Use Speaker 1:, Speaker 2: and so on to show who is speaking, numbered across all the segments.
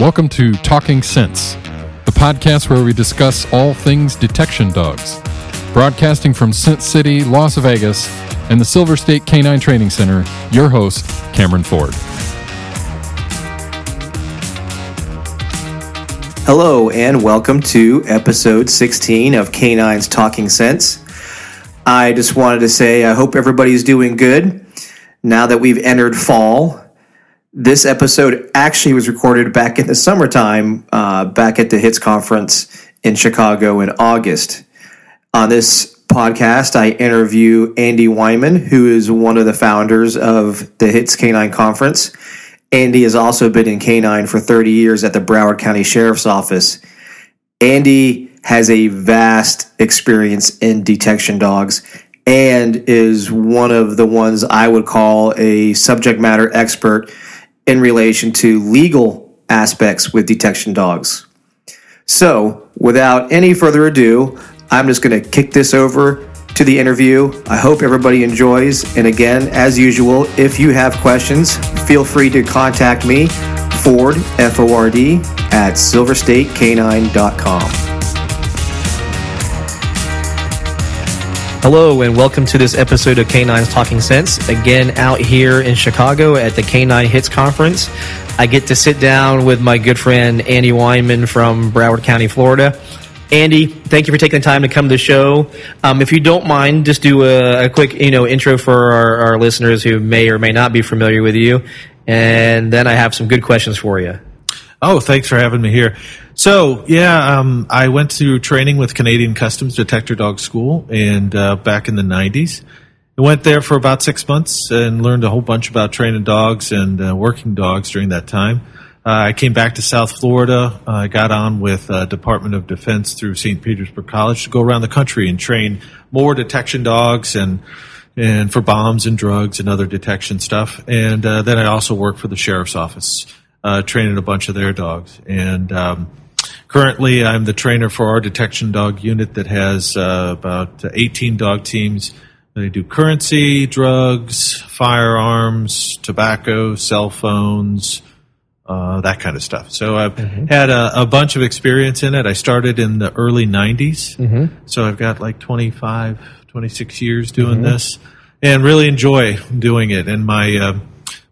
Speaker 1: Welcome to Talking Sense, the podcast where we discuss all things detection dogs. Broadcasting from Scent City, Las Vegas, and the Silver State Canine Training Center, your host, Cameron Ford.
Speaker 2: Hello, and welcome to episode 16 of Canine's Talking Sense. I just wanted to say I hope everybody's doing good now that we've entered fall. This episode actually was recorded back in the summertime, uh, back at the HITS conference in Chicago in August. On this podcast, I interview Andy Wyman, who is one of the founders of the HITS Canine Conference. Andy has also been in canine for 30 years at the Broward County Sheriff's Office. Andy has a vast experience in detection dogs and is one of the ones I would call a subject matter expert in relation to legal aspects with detection dogs. So, without any further ado, I'm just going to kick this over to the interview. I hope everybody enjoys. And again, as usual, if you have questions, feel free to contact me, Ford, F O R D, at silverstatecanine.com.
Speaker 3: Hello, and welcome to this episode of Canines Talking Sense. Again, out here in Chicago at the Canine Hits Conference. I get to sit down with my good friend Andy Wyman from Broward County, Florida. Andy, thank you for taking the time to come to the show. Um, if you don't mind, just do a, a quick, you know, intro for our, our listeners who may or may not be familiar with you, and then I have some good questions for you.
Speaker 4: Oh, thanks for having me here. So, yeah, um, I went to training with Canadian Customs Detector Dog School, and uh, back in the '90s, I went there for about six months and learned a whole bunch about training dogs and uh, working dogs during that time. Uh, I came back to South Florida. I got on with uh, Department of Defense through St. Petersburg College to go around the country and train more detection dogs and and for bombs and drugs and other detection stuff. And uh, then I also worked for the sheriff's office, uh, training a bunch of their dogs. And um, currently, I'm the trainer for our detection dog unit that has uh, about 18 dog teams. They do currency, drugs, firearms, tobacco, cell phones uh, that kind of stuff. So I've mm-hmm. had a, a, bunch of experience in it. I started in the early 90s. Mm-hmm. So I've got like 25, 26 years doing mm-hmm. this and really enjoy doing it. And my, uh,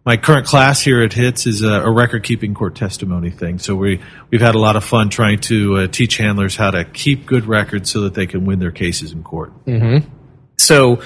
Speaker 4: my current class here at HITS is a, a record keeping court testimony thing. So we, we've had a lot of fun trying to uh, teach handlers how to keep good records so that they can win their cases in court.
Speaker 3: Mm-hmm. So,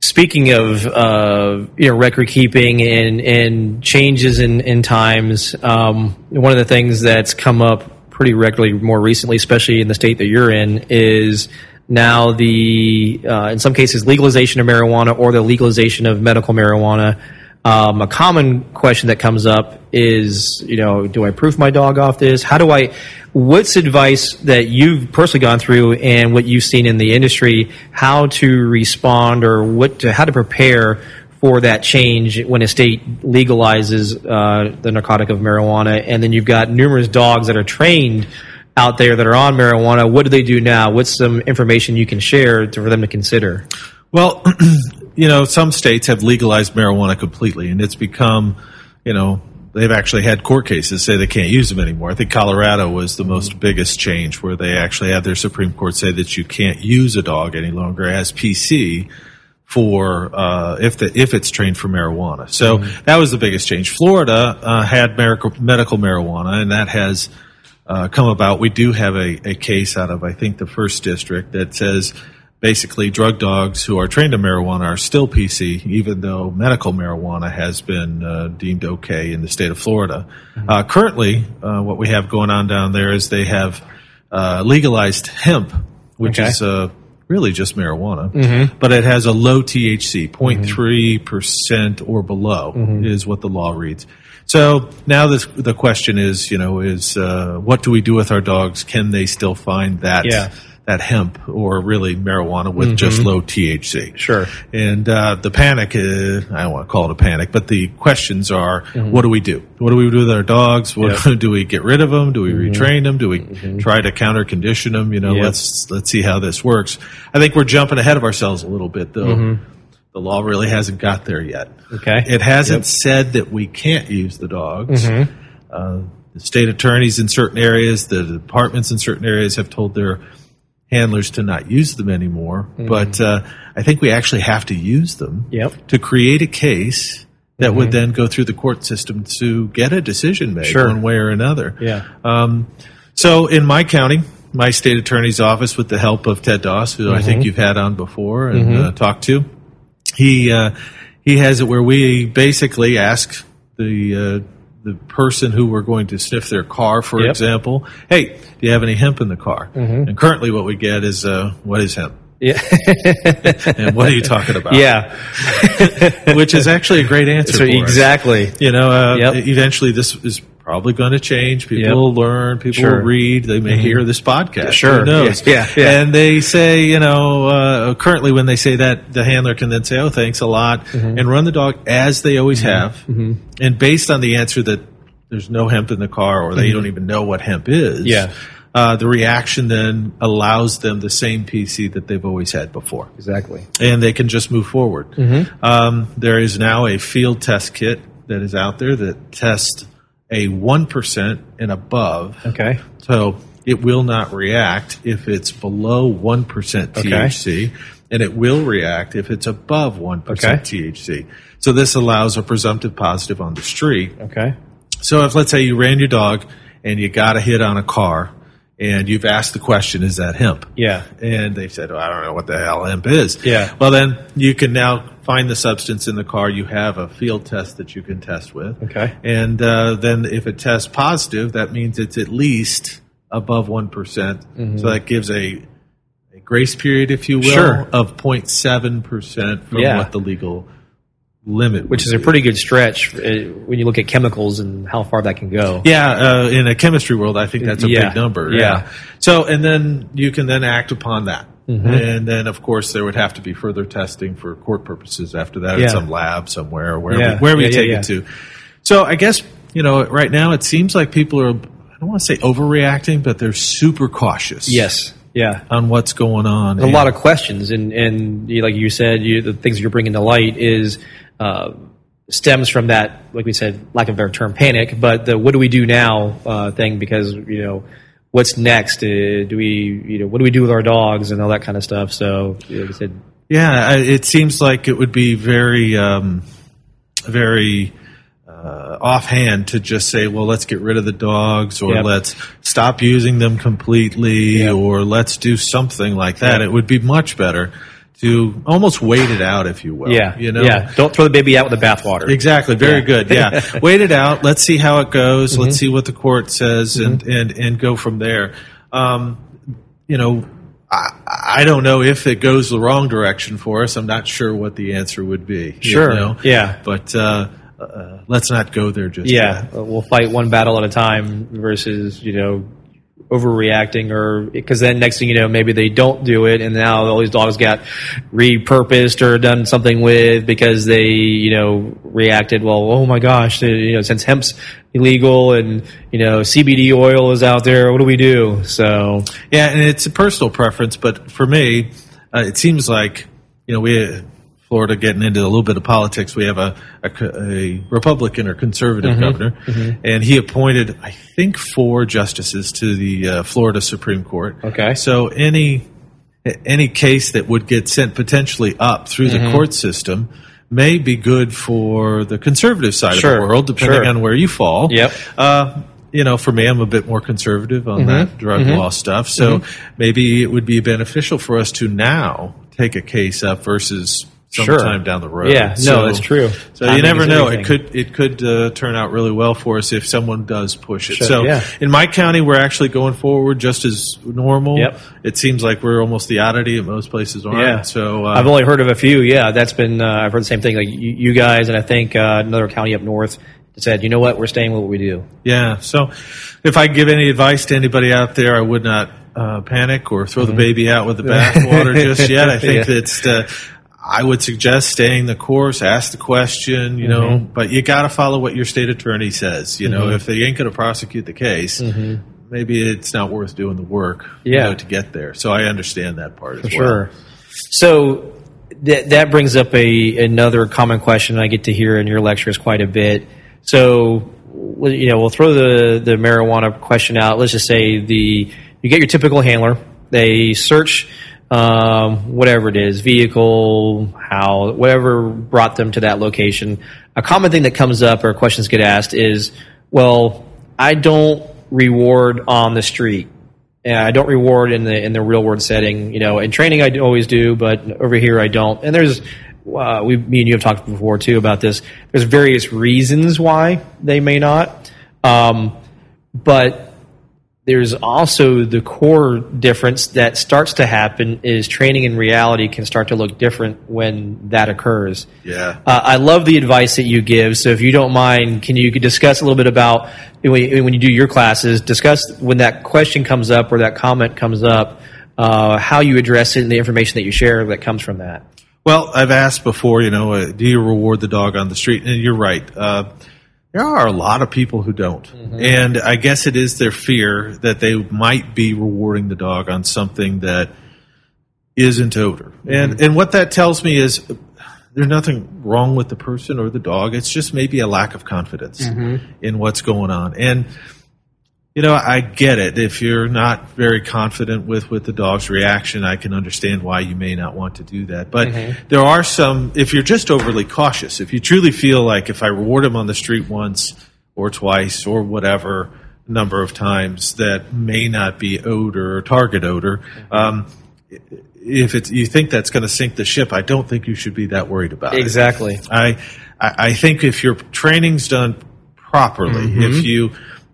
Speaker 3: Speaking of uh, you know record keeping and and changes in in times, um, one of the things that's come up pretty regularly more recently, especially in the state that you're in, is now the uh, in some cases legalization of marijuana or the legalization of medical marijuana. Um, a common question that comes up is, you know, do I proof my dog off this? How do I? What's advice that you've personally gone through and what you've seen in the industry? How to respond or what to, how to prepare for that change when a state legalizes uh, the narcotic of marijuana, and then you've got numerous dogs that are trained out there that are on marijuana. What do they do now? What's some information you can share to, for them to consider?
Speaker 4: Well, you know, some states have legalized marijuana completely, and it's become, you know, they've actually had court cases say they can't use them anymore. I think Colorado was the most biggest change where they actually had their Supreme Court say that you can't use a dog any longer as PC for uh, if the if it's trained for marijuana. So mm-hmm. that was the biggest change. Florida uh, had medical, medical marijuana, and that has uh, come about. We do have a, a case out of I think the first district that says basically drug dogs who are trained in marijuana are still PC, even though medical marijuana has been uh, deemed okay in the state of Florida. Mm-hmm. Uh, currently, uh, what we have going on down there is they have uh, legalized hemp, which okay. is uh, really just marijuana, mm-hmm. but it has a low THC, 0.3 percent or below mm-hmm. is what the law reads. So now this, the question is, you know, is uh, what do we do with our dogs? Can they still find that?
Speaker 3: Yeah
Speaker 4: that hemp or really marijuana with mm-hmm. just low THC.
Speaker 3: Sure.
Speaker 4: And uh, the panic, is, I don't want to call it a panic, but the questions are, mm-hmm. what do we do? What do we do with our dogs? What, do we get rid of them? Do we mm-hmm. retrain them? Do we mm-hmm. try to counter condition them? You know, let's let's see how this works. I think we're jumping ahead of ourselves a little bit, though. Mm-hmm. The law really hasn't got there yet.
Speaker 3: Okay.
Speaker 4: It hasn't yep. said that we can't use the dogs. Mm-hmm. Uh, the state attorneys in certain areas, the departments in certain areas have told their handlers to not use them anymore. But uh, I think we actually have to use them
Speaker 3: Yep.
Speaker 4: to create a case that would then go through the court system to get a decision made
Speaker 3: Sure.
Speaker 4: one way or another.
Speaker 3: Yeah.
Speaker 4: Um, so in my county, my state attorney's office, with the help of Ted Doss, who I think you've had on before and uh, talked to, he uh, he has it where we basically ask the uh, the person who we're going to sniff their car, for
Speaker 3: Yep.
Speaker 4: example, hey, do you have any hemp in the car? And currently, what we get is uh, what is hemp,
Speaker 3: Yeah.
Speaker 4: and what are you talking about?
Speaker 3: yeah.
Speaker 4: which is actually a great answer.
Speaker 3: So
Speaker 4: for us.
Speaker 3: exactly.
Speaker 4: You know, uh,
Speaker 3: Yep.
Speaker 4: eventually this is probably going to change. People
Speaker 3: Yep.
Speaker 4: will learn. People
Speaker 3: Sure. Mm-hmm.
Speaker 4: will read. They may hear this podcast.
Speaker 3: Sure.
Speaker 4: Who knows?
Speaker 3: Yeah, yeah, yeah.
Speaker 4: And they say, you know, uh, currently when they say that, the handler can then say, "Oh, thanks a lot,"
Speaker 3: Mm-hmm.
Speaker 4: and run the dog as they always have. And based on the answer that there's no hemp in the car, or they don't even know what hemp is.
Speaker 3: Mm-hmm. Yeah.
Speaker 4: Uh, the reaction then allows them the same PC that they've always had before
Speaker 3: Exactly.
Speaker 4: and they can just move forward.
Speaker 3: Mm-hmm.
Speaker 4: Um, there is now a field test kit that is out there that tests a 1% and above.
Speaker 3: Okay.
Speaker 4: So it will not react if it's below 1% THC, and it will react if it's above 1%
Speaker 3: Okay.
Speaker 4: THC. So this allows a presumptive positive on the street.
Speaker 3: Okay.
Speaker 4: So if let's say you ran your dog and you got a hit on a car and you've asked the question, is that hemp?
Speaker 3: Yeah.
Speaker 4: and they said, well, I don't know what the hell hemp is.
Speaker 3: Yeah.
Speaker 4: Well, then you can now find the substance in the car. You have a field test that you can test with.
Speaker 3: Okay.
Speaker 4: And uh, then if it tests positive, that means it's at least above one So that gives a, a grace period, if you will,
Speaker 3: Sure.
Speaker 4: of 0.7 percent from
Speaker 3: Yeah.
Speaker 4: what the legal limit,
Speaker 3: Which is a pretty good stretch uh, when you look at chemicals and how far that can go.
Speaker 4: Yeah, uh, in a chemistry world, I think that's a
Speaker 3: Yeah.
Speaker 4: big number.
Speaker 3: Yeah.
Speaker 4: So, and then you can then act upon that.
Speaker 3: Mm-hmm.
Speaker 4: And then, of course, there would have to be further testing for court purposes after that
Speaker 3: Yeah.
Speaker 4: in some lab somewhere, or wherever,
Speaker 3: Yeah.
Speaker 4: wherever
Speaker 3: Yeah,
Speaker 4: you take it to. So, I guess, you know, right now it seems like people are, I don't want to say overreacting, but they're super cautious
Speaker 3: Yes. Yeah.
Speaker 4: on what's going on.
Speaker 3: a lot of questions and and like you said you, the things you're bringing to light is uh, stems from that like we said lack of a better term panic but the what do we do now uh, thing because you know what's next uh, do we you know what do we do with our dogs and all that kind of stuff so like said
Speaker 4: Yeah, I- it seems like it would be very, um, very uh, offhand to just say, "Well, let's get rid of the dogs," or
Speaker 3: Yep.
Speaker 4: "Let's stop using them completely,"
Speaker 3: Yep.
Speaker 4: or "Let's do something like that."
Speaker 3: Yep.
Speaker 4: It would be much better to almost wait it out, if you will.
Speaker 3: yeah
Speaker 4: you know.
Speaker 3: yeah don't throw the baby out with the bathwater
Speaker 4: Exactly. Very
Speaker 3: Yeah.
Speaker 4: good. Yeah. Wait it out. Let's see how it goes.
Speaker 3: Mm-hmm.
Speaker 4: Let's see what the court says and, and, and go from there. Um, you know, I, I don't know if it goes the wrong direction for us. I'm not sure what the answer would be. you
Speaker 3: Sure.
Speaker 4: know?
Speaker 3: Yeah.
Speaker 4: But, uh, uh, let's not go there just
Speaker 3: yeah
Speaker 4: yet.
Speaker 3: we'll fight one battle at a time versus you know overreacting or because then next thing you know maybe they don't do it and now all these dogs got repurposed or done something with because they you know reacted well oh my gosh you know since hemp's illegal and you know CBD oil is out there what do we do? So.
Speaker 4: Yeah, and it's a personal preference, but for me, uh, it seems like you know we Florida getting into a little bit of politics. We have a a, a Republican or conservative
Speaker 3: Mm-hmm.
Speaker 4: governor, and he appointed I think four justices to the uh, Florida Supreme Court.
Speaker 3: Okay.
Speaker 4: so any any case that would get sent potentially up through
Speaker 3: Mm-hmm.
Speaker 4: the court system. May be good for the conservative side of the world, depending
Speaker 3: sure.
Speaker 4: on where you fall.
Speaker 3: Yep.
Speaker 4: Uh, you know, for me, I'm a bit more conservative on that drug law stuff. So maybe it would be beneficial for us to now take a case up versus
Speaker 3: Sure.
Speaker 4: sometime down the road.
Speaker 3: Yeah, no, that's true.
Speaker 4: So
Speaker 3: Timing
Speaker 4: you never know.
Speaker 3: everything.
Speaker 4: It could it could uh, turn out really well for us if someone does push it.
Speaker 3: Sure,
Speaker 4: so
Speaker 3: yeah.
Speaker 4: in my county, we're actually going forward just as normal.
Speaker 3: Yep.
Speaker 4: It seems like we're almost the oddity, and most places aren't.
Speaker 3: Yeah.
Speaker 4: So uh,
Speaker 3: I've only heard of a few. Yeah, that's been. Uh, I've heard the same thing. Like you, you guys, and I think uh, another county up north said, you know what, we're staying with what we do.
Speaker 4: Yeah. So if I give any advice to anybody out there, I would not uh, panic or throw the baby out with the bathwater just yet. I think
Speaker 3: Mm-hmm. Yeah.
Speaker 4: that's the. I would suggest staying the course, ask the question, you know,
Speaker 3: Mm-hmm.
Speaker 4: but you got to follow what your state attorney says. You know, if they ain't going to prosecute the case, maybe it's not worth doing the work you
Speaker 3: Mm-hmm. Yeah.
Speaker 4: know, to get there. So I understand that part as well.
Speaker 3: sure. So that that brings up a another common question I get to hear in your lectures quite a bit. So you know, we'll throw the the marijuana question out. Let's just say the you get your typical handler. They search um, whatever it is, vehicle, how, whatever brought them to that location. A common thing that comes up or questions get asked is, well, I don't reward on the street. I don't reward in the in the real world setting. You know, in training I always do, but over here I don't. And there's uh, we, me and you have talked before too about this. There's various reasons why they may not, um, but there's also the core difference that starts to happen is training in reality can start to look different when that occurs.
Speaker 4: Yeah.
Speaker 3: Uh, I love the advice that you give. So if you don't mind, can you discuss a little bit about when when you do your classes, discuss when that question comes up or that comment comes up, uh, how you address it and the information that you share that comes from that.
Speaker 4: Well, I've asked before, you know, uh, do you reward the dog on the street? And you're right. There are a lot of people who don't.
Speaker 3: Mm-hmm.
Speaker 4: And I guess it is their fear that they might be rewarding the dog on something that isn't odor. And and what that tells me is there's nothing wrong with the person or the dog. It's just maybe a lack of confidence in what's going on. And you know, I get it. If you're not very confident with, with the dog's reaction, I can understand why you may not want to do that. But there are some, if you're just overly cautious, if you truly feel like if I reward him on the street once or twice or whatever number of times, that may not be odor or target odor. Um, if it's, you think that's going to sink the ship, I don't think you should be that worried about it.
Speaker 3: Exactly.
Speaker 4: I, I I think if your training's done properly,
Speaker 3: Mm-hmm.
Speaker 4: if you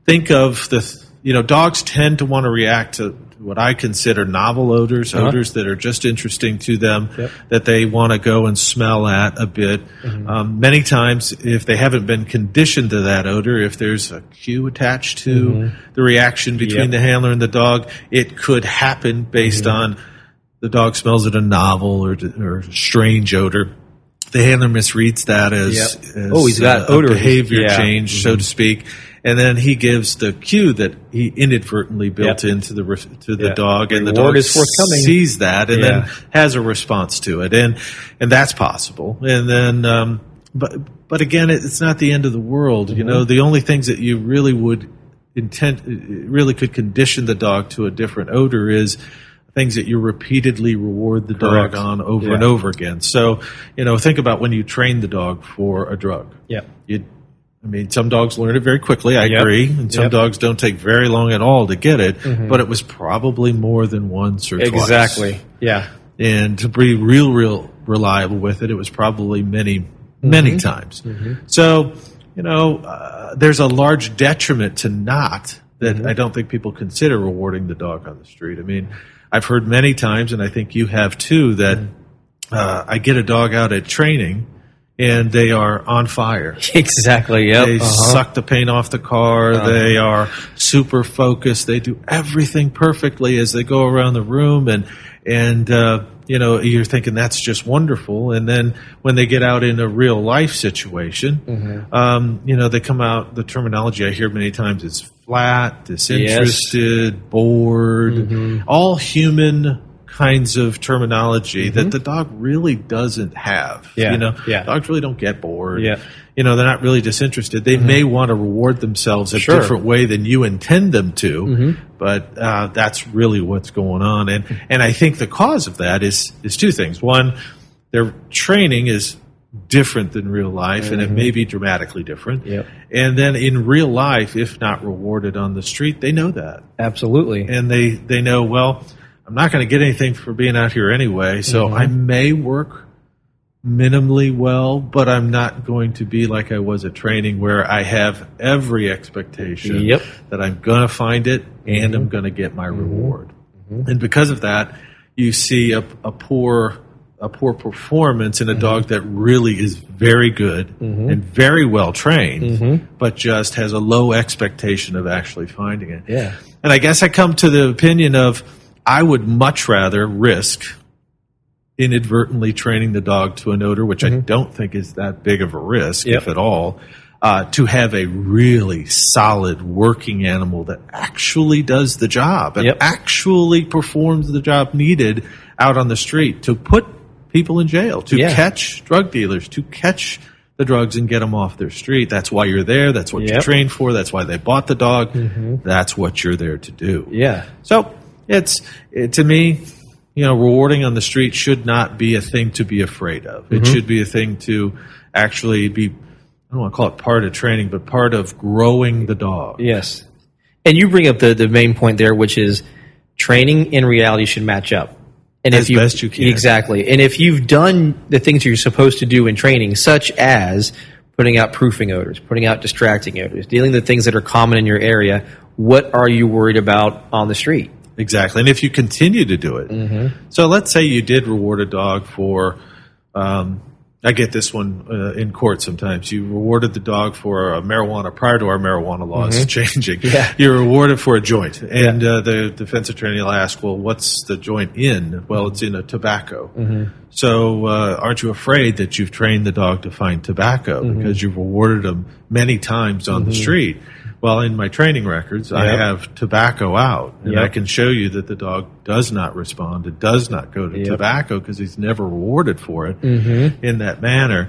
Speaker 4: think of the, you know, dogs tend to want to react to what I consider novel odors,
Speaker 3: Uh-huh.
Speaker 4: odors that are just interesting to them,
Speaker 3: Yep. Mm-hmm.
Speaker 4: that they want to go and smell at a bit. Um, many times, if they haven't been conditioned to that odor, if there's a cue attached to the reaction between
Speaker 3: Mm-hmm. Yep.
Speaker 4: the handler and the dog, it could happen based
Speaker 3: Mm-hmm.
Speaker 4: on the dog smells it a novel or, or strange odor. The handler misreads that as,
Speaker 3: Yep.
Speaker 4: as
Speaker 3: Oh, he's got odor.
Speaker 4: behavior
Speaker 3: Yeah. Mm-hmm.
Speaker 4: change, so to speak. And then he gives the cue that he inadvertently built
Speaker 3: Yep.
Speaker 4: into the re- to the
Speaker 3: Yeah.
Speaker 4: dog, and the dog
Speaker 3: is forthcoming.
Speaker 4: sees that and
Speaker 3: Yeah.
Speaker 4: then has a response to it, and and that's possible. And then, um, but but again, it's not the end of the world.
Speaker 3: Mm-hmm.
Speaker 4: You know, the only things that you really would intent really could condition the dog to a different odor is things that you repeatedly reward the
Speaker 3: Correct.
Speaker 4: dog on over
Speaker 3: Yeah.
Speaker 4: and over again. So, you know, think about when you train the dog for a drug.
Speaker 3: Yep.
Speaker 4: You, I mean, some dogs learn it very quickly. I
Speaker 3: Yep.
Speaker 4: agree, and some
Speaker 3: Yep.
Speaker 4: dogs don't take very long at all to get it. Mm-hmm. But it was probably more than once or twice.
Speaker 3: Exactly. Yeah.
Speaker 4: And to be real, real reliable with it, it was probably many, many mm-hmm. times. Mm-hmm. So, you know, uh, there's a large detriment to not that I don't think people consider rewarding the dog on the street. I mean, I've heard many times, and I think you have too, that uh, I get a dog out at training and they are on fire.
Speaker 3: Exactly. Yep.
Speaker 4: They
Speaker 3: Uh-huh.
Speaker 4: suck the paint off the car. They are super focused. They do everything perfectly as they go around the room, and and uh, you know you're thinking that's just wonderful. And then when they get out in a real life situation,
Speaker 3: Mm-hmm.
Speaker 4: um, you know they come out. The terminology I hear many times is flat, disinterested, bored,
Speaker 3: Mm-hmm.
Speaker 4: all human kinds of terminology that the dog really doesn't have.
Speaker 3: Mm-hmm. Yeah,
Speaker 4: You know,
Speaker 3: yeah.
Speaker 4: dogs really don't get bored
Speaker 3: Yeah.
Speaker 4: you know they're not really disinterested they may want to reward themselves a
Speaker 3: Sure.
Speaker 4: different way than you intend them to but uh, that's really what's going on and and i think the cause of that is is two things one their training is different than real life and it may be dramatically different
Speaker 3: Yep.
Speaker 4: and then in real life if not rewarded on the street they know that
Speaker 3: Absolutely.
Speaker 4: and they they know well i'm not going to get anything for being out here anyway so mm-hmm. i may work minimally well but i'm not going to be like i was at training where i have every expectation
Speaker 3: Yep.
Speaker 4: that i'm going to find it and i'm mm-hmm. going to get my mm-hmm. reward. And because of that you see a, a poor a poor performance in a dog that really is very good and very well trained but just has a low expectation of actually finding it.
Speaker 3: Yeah.
Speaker 4: and I guess I come to the opinion of I would much rather risk inadvertently training the dog to an odor, which I don't think is that big of a risk,
Speaker 3: Yep.
Speaker 4: if at all, uh, to have a really solid working animal that actually does the job and
Speaker 3: Yep.
Speaker 4: actually performs the job needed out on the street to put people in jail, to
Speaker 3: Yeah.
Speaker 4: catch drug dealers, to catch the drugs and get them off their street. That's why you're there. That's what
Speaker 3: Yep.
Speaker 4: you're trained for. That's why they bought the dog. That's what you're there to do.
Speaker 3: Yeah.
Speaker 4: So it's it, to me, you know, rewarding on the street should not be a thing to be afraid of. It mm-hmm. should be a thing to actually be. I don't want to call it part of training, but part of growing the dog.
Speaker 3: Yes. And you bring up the, the main point there, which is training and reality should match up. And
Speaker 4: As best you can.
Speaker 3: Exactly. And if you've done the things you're supposed to do in training, such as putting out proofing odors, putting out distracting odors, dealing with things that are common in your area, what are you worried about on the street?
Speaker 4: Exactly. And if you continue to do it, so let's say you did reward a dog for, um, I get this one uh, in court sometimes. You rewarded the dog for a marijuana prior to our marijuana laws changing.
Speaker 3: Yeah.
Speaker 4: You're rewarded for a joint. And uh, the defense attorney will ask, well, what's the joint in? Well, it's in a tobacco. So uh, aren't you afraid that you've trained the dog to find tobacco because you've rewarded him many times on the street? Well, in my training records, I have tobacco out, and
Speaker 3: Yep.
Speaker 4: I can show you that the dog does not respond. It does not go to
Speaker 3: Yep.
Speaker 4: tobacco because he's never rewarded for it mm-hmm. in that manner.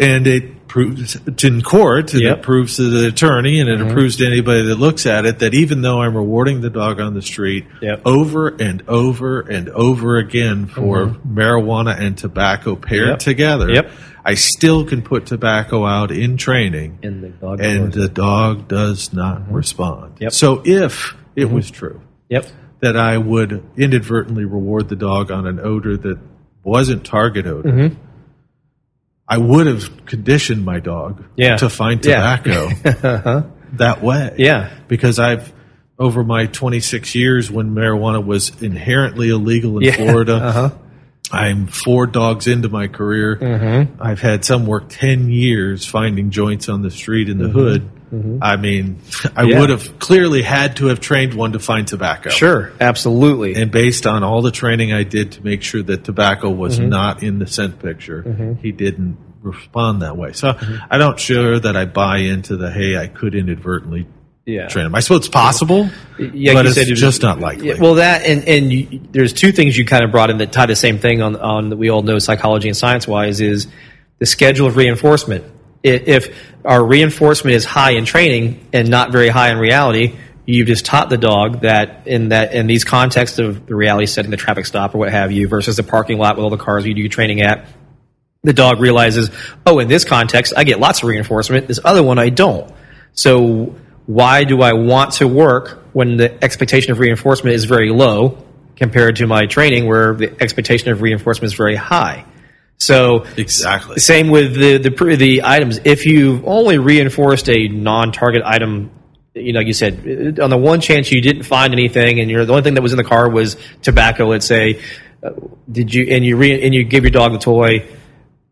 Speaker 4: And it proves it's in court, and
Speaker 3: Yep.
Speaker 4: it proves to the attorney, and it mm-hmm. proves to anybody that looks at it that even though I'm rewarding the dog on the street
Speaker 3: Yep.
Speaker 4: over and over and over again for mm-hmm. marijuana and tobacco paired
Speaker 3: Yep.
Speaker 4: together,
Speaker 3: Yep.
Speaker 4: I still can put tobacco out in training
Speaker 3: And the dog
Speaker 4: and the dog does not respond.
Speaker 3: Yep.
Speaker 4: So if it was true
Speaker 3: Yep.
Speaker 4: that I would inadvertently reward the dog on an odor that wasn't target odor,
Speaker 3: Mm-hmm.
Speaker 4: I would have conditioned my dog
Speaker 3: Yeah.
Speaker 4: to find
Speaker 3: Yeah.
Speaker 4: tobacco that way.
Speaker 3: Yeah.
Speaker 4: Because I've over my 26 years when marijuana was inherently illegal in
Speaker 3: Yeah.
Speaker 4: Florida,
Speaker 3: Uh-huh.
Speaker 4: I'm four dogs into my career.
Speaker 3: Mm-hmm.
Speaker 4: I've had some work 10 years finding joints on the street in the hood. I mean, I
Speaker 3: Mm-hmm. Yeah.
Speaker 4: would have clearly had to have trained one to find tobacco.
Speaker 3: Sure. Absolutely.
Speaker 4: And based on all the training I did to make sure that tobacco was
Speaker 3: Mm-hmm.
Speaker 4: not in the scent picture, he didn't respond that way. So I don't sure that I buy into the, hey, I could inadvertently
Speaker 3: yeah.
Speaker 4: train him. I suppose it's possible,
Speaker 3: Yeah,
Speaker 4: but
Speaker 3: you
Speaker 4: it's just not likely.
Speaker 3: Yeah, well, that and and you, there's two things you kind of brought in that tie the same thing on on that we all know psychology and science wise is the schedule of reinforcement. If our reinforcement is high in training and not very high in reality, you've just taught the dog that in that in these contexts of the reality setting, the traffic stop or what have you, versus the parking lot with all the cars you do your training at, the dog realizes, oh, in this context, I get lots of reinforcement. This other one, I don't. So why do I want to work when the expectation of reinforcement is very low compared to my training where the expectation of reinforcement is very high? So
Speaker 4: Exactly.
Speaker 3: same with the the the items. If you've only reinforced a non-target item, you know, like you said, on the one chance you didn't find anything, and you're the only thing that was in the car was tobacco. Let's say, uh, did you and you re, and you give your dog the toy?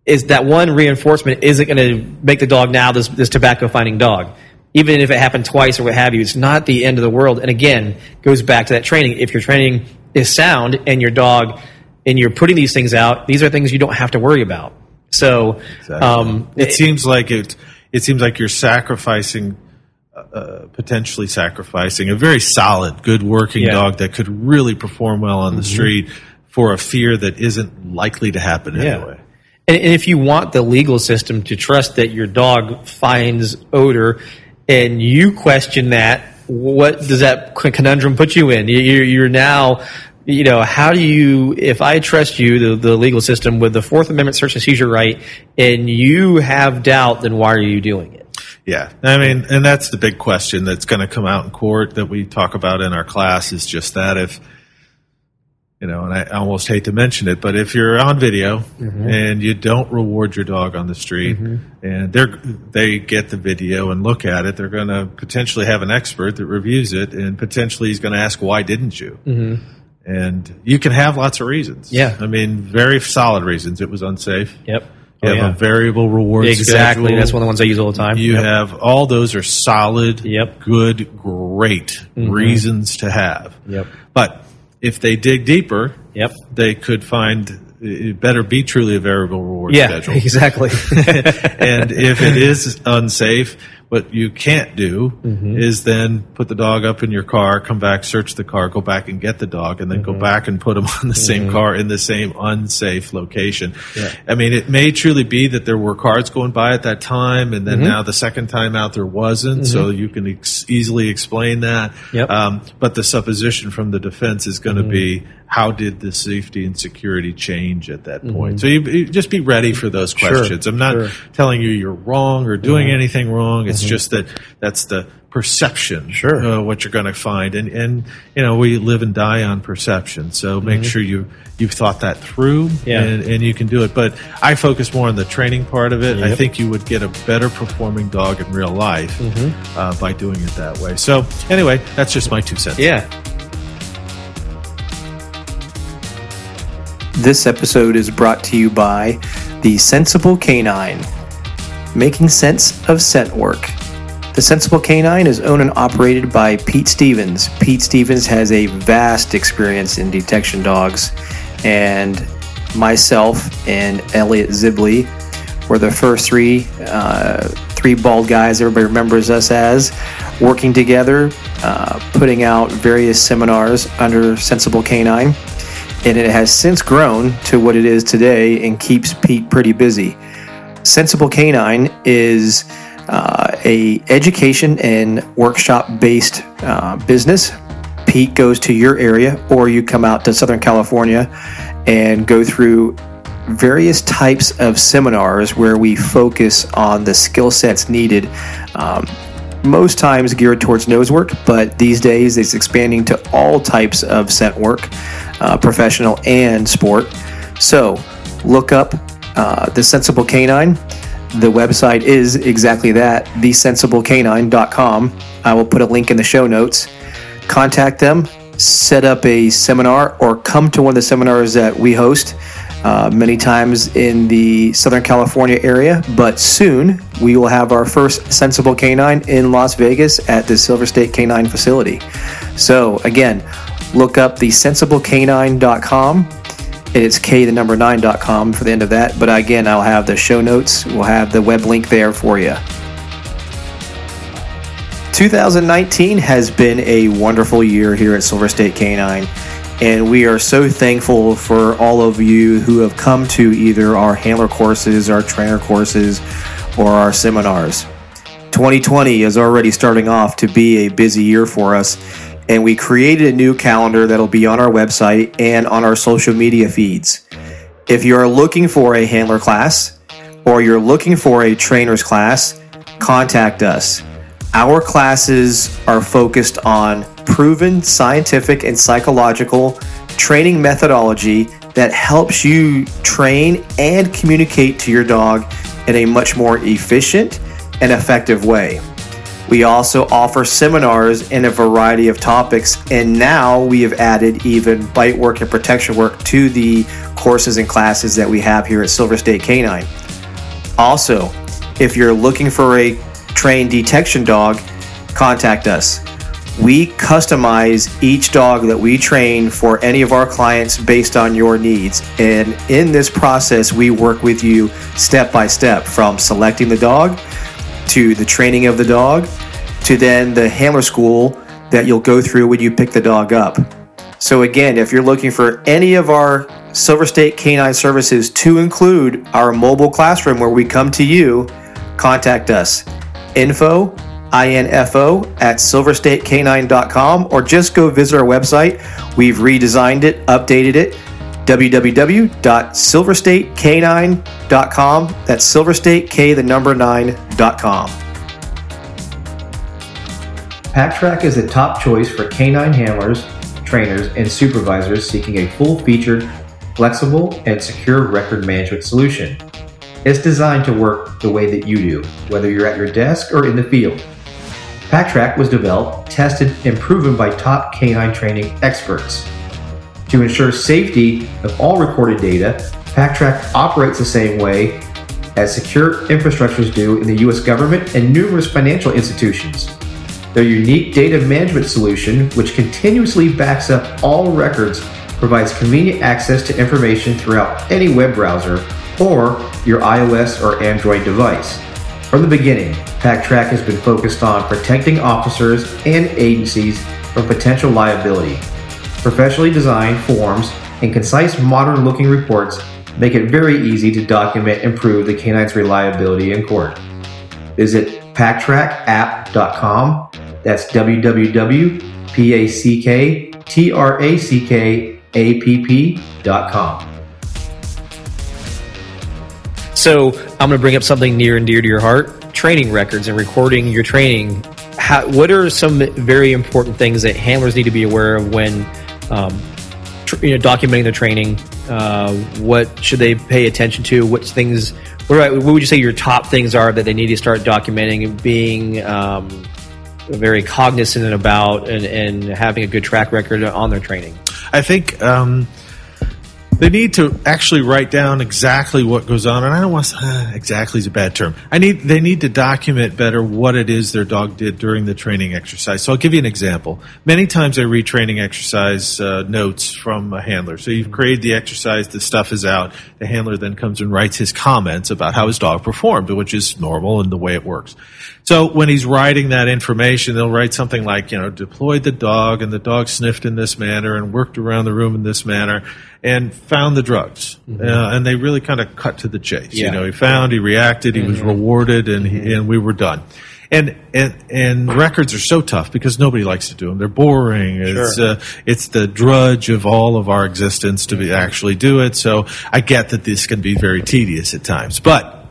Speaker 3: Is that one reinforcement isn't going to make the dog now this this tobacco finding dog? Even if it happened twice or what have you, it's not the end of the world. And again, goes back to that training. If your training is sound and your dog and you're putting these things out, these are things you don't have to worry about. So, um,
Speaker 4: it seems like it. It seems like you're sacrificing, uh, potentially sacrificing a very solid, good working
Speaker 3: Yeah. Mm-hmm.
Speaker 4: dog that could really perform well on the street for a fear that isn't likely to happen anyway.
Speaker 3: And, and if you want the legal system to trust that your dog finds odor and you question that, what does that conundrum put you in? You- You're, you're now, you know, how do you, if I trust you, the, the legal system with the Fourth Amendment search and seizure right, and you have doubt, then why are you doing it?
Speaker 4: Yeah, I mean, and that's the big question that's going to come out in court that we talk about in our class is just that if, you know, and I almost hate to mention it, but if you're on video mm-hmm. and you don't reward your dog on the street mm-hmm. and they're, they get the video and look at it, they're going to potentially have an expert that reviews it and potentially he's going to ask, why didn't you? Mm-hmm. And you can have lots of reasons.
Speaker 3: Yeah.
Speaker 4: I mean, very solid reasons. It was unsafe.
Speaker 3: Yep.
Speaker 4: You
Speaker 3: Oh,
Speaker 4: have
Speaker 3: yeah.
Speaker 4: a variable reward
Speaker 3: Exactly.
Speaker 4: schedule.
Speaker 3: That's one of the ones I use all the time.
Speaker 4: You
Speaker 3: Yep.
Speaker 4: have all those are solid,
Speaker 3: Yep. Mm-hmm.
Speaker 4: good, great reasons to have.
Speaker 3: Yep.
Speaker 4: But if they dig deeper,
Speaker 3: Yep.
Speaker 4: they could find it better be truly a variable reward
Speaker 3: Yeah,
Speaker 4: schedule.
Speaker 3: exactly.
Speaker 4: and if it is unsafe, What you can't do
Speaker 5: Mm-hmm.
Speaker 4: is then put the dog up in your car, come back, search the car, go back and get the dog, and then
Speaker 5: Mm-hmm.
Speaker 4: go back and put him on the same car in the same unsafe location.
Speaker 5: Yeah.
Speaker 4: I mean, it may truly be that there were cars going by at that time, and then
Speaker 5: Mm-hmm.
Speaker 4: now the second time out there wasn't, so you can ex- easily explain that.
Speaker 5: Yep.
Speaker 4: Um, but the supposition from the defense is going to be how did the safety and security change at that point? Mm-hmm. So you, you just be ready for those
Speaker 5: Sure,
Speaker 4: questions. I'm not
Speaker 5: sure.
Speaker 4: telling you you're wrong or doing mm-hmm. anything wrong. It's mm-hmm. just that that's the perception,
Speaker 5: Sure.
Speaker 4: uh, what you're going to find, and and you know we live and die on perception. So make sure you you've thought that through,
Speaker 5: Yeah.
Speaker 4: and, and you can do it. But I focus more on the training part of it. I think you would get a better performing dog in real life uh, by doing it that way. So anyway, that's just my two cents.
Speaker 5: Yeah.
Speaker 3: This episode is brought to you by the Sensible Canine, making sense of scent work. The Sensible Canine is owned and operated by Pete Stevens. Pete Stevens has a vast experience in detection dogs, and myself and Elliot Zibley were the first three uh, three bald guys everybody remembers us as working together, uh, putting out various seminars under Sensible Canine and it has since grown to what it is today and keeps Pete pretty busy. Sensible Canine is uh, a education and workshop based uh, business. Pete goes to your area, or you come out to Southern California and go through various types of seminars where we focus on the skill sets needed. Um, most times geared towards nose work, but these days it's expanding to all types of scent work, uh, professional and sport. So look up uh, The Sensible Canine. The website is exactly that, thesensiblecanine.com. I will put a link in the show notes. Contact them, set up a seminar, or come to one of the seminars that we host uh, many times in the Southern California area. But soon we will have our first Sensible Canine in Las Vegas at the Silver State Canine facility. So, again, look up the sensiblecanine.com. It's K the number 9.com for the end of that. But again, I'll have the show notes, we'll have the web link there for you. 2019 has been a wonderful year here at Silver State Canine, and we are so thankful for all of you who have come to either our handler courses, our trainer courses, or our seminars. 2020 is already starting off to be a busy year for us, and we created a new calendar that'll be on our website and on our social media feeds. If you are looking for a handler class or you're looking for a trainer's class, contact us. Our classes are focused on proven scientific and psychological training methodology that helps you train and communicate to your dog in a much more efficient and effective way. We also offer seminars in a variety of topics, and now we have added even bite work and protection work to the courses and classes that we have here at Silver State Canine. Also, if you're looking for a trained detection dog, contact us. We customize each dog that we train for any of our clients based on your needs. And in this process, we work with you step by step from selecting the dog to the training of the dog to then the handler school that you'll go through when you pick the dog up. So, again, if you're looking for any of our Silver State Canine services to include our mobile classroom where we come to you, contact us. Info, info at silverstatecanine.com or just go visit our website. We've redesigned it, updated it. www.silverstatecanine.com. That's silverstate, the number 9.com. PackTrack is the top choice for canine handlers, trainers, and supervisors seeking a full featured, flexible, and secure record management solution. It's designed to work the way that you do, whether you're at your desk or in the field. PackTrack was developed, tested, and proven by top canine training experts. To ensure safety of all recorded data, PackTrack operates the same way as secure infrastructures do in the US government and numerous financial institutions. Their unique data management solution, which continuously backs up all records, provides convenient access to information throughout any web browser or your iOS or Android device.
Speaker 2: From the beginning, PackTrack has been focused on protecting officers and agencies from potential liability. Professionally designed forms and concise modern looking reports make it very easy to document and prove the canine's reliability in court. Visit packtrackapp.com. That's www.packtrackapp.com.
Speaker 3: So I'm going to bring up something near and dear to your heart: training records and recording your training. How, what are some very important things that handlers need to be aware of when, um, tr- you know, documenting their training? Uh, what should they pay attention to? What things? What, what would you say your top things are that they need to start documenting and being um, very cognizant about and, and having a good track record on their training?
Speaker 4: I think um, they need to actually write down exactly what goes on. And I don't want to uh, exactly is a bad term. I need they need to document better what it is their dog did during the training exercise. So I'll give you an example. Many times I read training exercise uh, notes from a handler. So you've created the exercise, the stuff is out. The handler then comes and writes his comments about how his dog performed, which is normal and the way it works. So when he's writing that information, they'll write something like, you know, deployed the dog and the dog sniffed in this manner and worked around the room in this manner and found the drugs. Uh, and they really kind of cut to the chase. You know, he found, he reacted, he was rewarded, and he, and we were done. And, and and records are so tough because nobody likes to do them. They're boring. It's
Speaker 3: Sure.
Speaker 4: uh, it's the drudge of all of our existence to be actually do it. So I get that this can be very tedious at times, but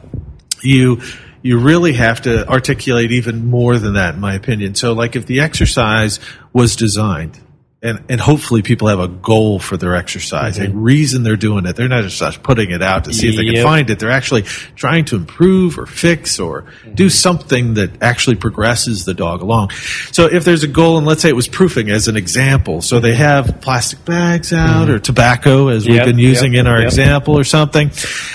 Speaker 4: you you really have to articulate even more than that in my opinion. So like if the exercise was designed and, and hopefully people have a goal for their exercise, a mm-hmm. reason they're doing it. They're not just putting it out to see if they can find it. They're actually trying to improve or fix or mm-hmm. do something that actually progresses the dog along. So if there's a goal, and let's say it was proofing as an example, so they have plastic bags out mm-hmm. or tobacco as we've been using
Speaker 3: yep,
Speaker 4: in our
Speaker 3: yep.
Speaker 4: example or something,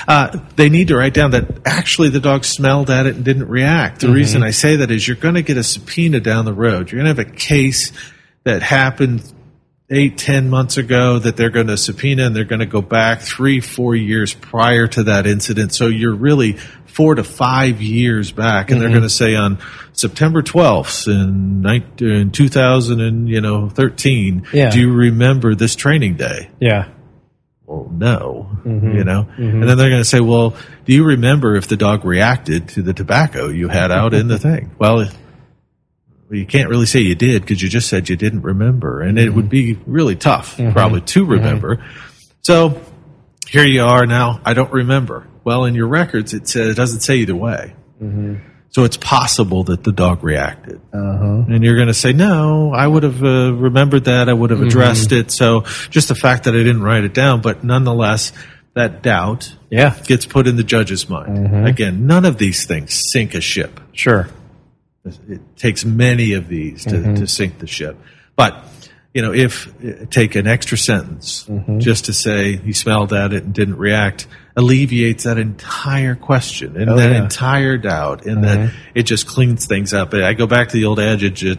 Speaker 4: uh, they need to write down that actually the dog smelled at it and didn't react. The reason I say that is you're going to get a subpoena down the road. You're going to have a case that happened eight, ten months ago that they're going to subpoena and they're going to go back three, four years prior to that incident. So you're really four to five years back, and they're mm-hmm. going to say on September 12th in, 19, in 2000 and you know 13,
Speaker 3: Yeah.
Speaker 4: do you remember this training day?
Speaker 3: Yeah.
Speaker 4: well, no, mm-hmm. you know, mm-hmm. and then they're going to say, well, do you remember if the dog reacted to the tobacco you had out in the thing? Well, well, you can't really say you did because you just said you didn't remember, and it would be really tough mm-hmm. probably to mm-hmm. remember. So here you are now. I don't remember. Well, in your records, it says it doesn't say either way. Mm-hmm. So it's possible that the dog reacted. Uh-huh. And you're going to say, no, I would have uh, remembered that. I would have addressed it. So just the fact that I didn't write it down, but nonetheless, that doubt
Speaker 3: Yeah.
Speaker 4: gets put in the judge's mind. Again, none of these things sink a ship.
Speaker 3: Sure.
Speaker 4: It takes many of these to, to mm-hmm. sink the ship. But, you know, if uh, take an extra sentence mm-hmm. just to say he smelled at it and didn't react alleviates that entire question and oh, that
Speaker 3: yeah.
Speaker 4: entire doubt and that mm-hmm. it just cleans things up. I go back to the old adage that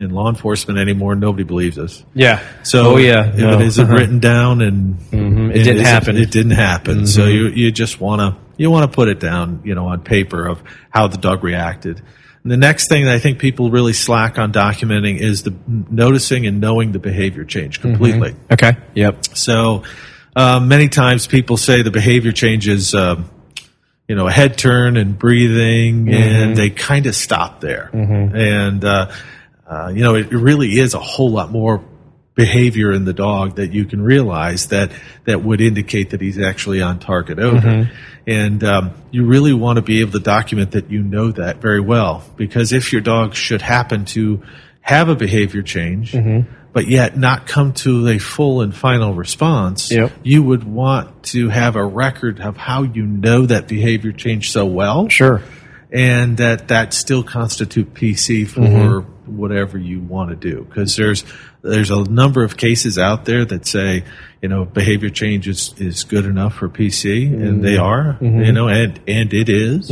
Speaker 4: in law enforcement anymore, nobody believes us.
Speaker 3: Yeah.
Speaker 4: So
Speaker 3: oh yeah.
Speaker 4: if
Speaker 3: No.
Speaker 4: it isn't written down and
Speaker 3: It didn't
Speaker 4: isn't-
Speaker 3: happen.
Speaker 4: It didn't happen. So you you just want to you want to put it down, you know, on paper of how the dog reacted. The next thing that I think people really slack on documenting is the noticing and knowing the behavior change completely.
Speaker 3: Okay. Yep.
Speaker 4: So uh, many times people say the behavior change is, um, you know, a head turn and breathing, and they kind of stop there. And uh, uh, you know, it really is a whole lot more behavior in the dog that you can realize that that would indicate that he's actually on target odor. And um, you really want to be able to document that you know that very well, because if your dog should happen to have a behavior change, but yet not come to a full and final response,
Speaker 3: Yep.
Speaker 4: you would want to have a record of how you know that behavior changed so well
Speaker 3: Sure.
Speaker 4: And that that still constitute PC for
Speaker 3: Mm-hmm.
Speaker 4: whatever you want to do. Because there's there's a number of cases out there that say you know behavior change is, is good enough for PC, and they
Speaker 3: Mm-hmm.
Speaker 4: are you know and and it is.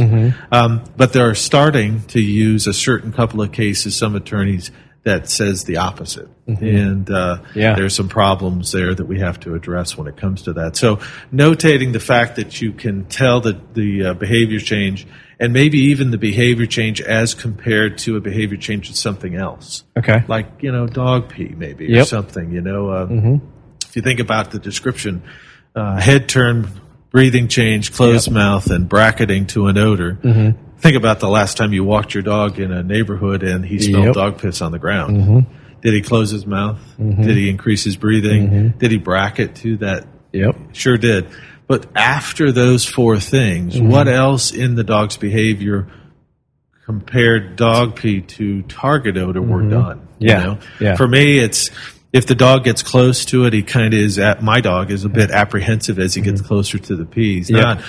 Speaker 4: Um, but they're starting to use a certain couple of cases. Some attorneys. that says the opposite. And uh,
Speaker 3: Yeah.
Speaker 4: there's some problems there that we have to address when it comes to that. So, notating the fact that you can tell the, the uh, behavior change and maybe even the behavior change as compared to a behavior change with something else.
Speaker 3: Okay.
Speaker 4: Like, you know, dog pee maybe or something, you know. Uh, If you think about the description, uh, head turn, breathing change, closed mouth, and bracketing to an odor. Mm-hmm. Think about the last time you walked your dog in a neighborhood and he smelled
Speaker 3: Yep.
Speaker 4: dog piss on the ground. Mm-hmm. Did he close his mouth? Did he increase his breathing? Did he bracket to that?
Speaker 3: Yep.
Speaker 4: Sure did. But after those four things, mm-hmm. what else in the dog's behavior compared dog pee to target odor were mm-hmm. done? you
Speaker 3: Yeah.
Speaker 4: know?
Speaker 3: Yeah.
Speaker 4: For me, it's if the dog gets close to it, he kind of is at my dog is a bit apprehensive as he gets mm-hmm. closer to the pee. He's
Speaker 3: Yeah.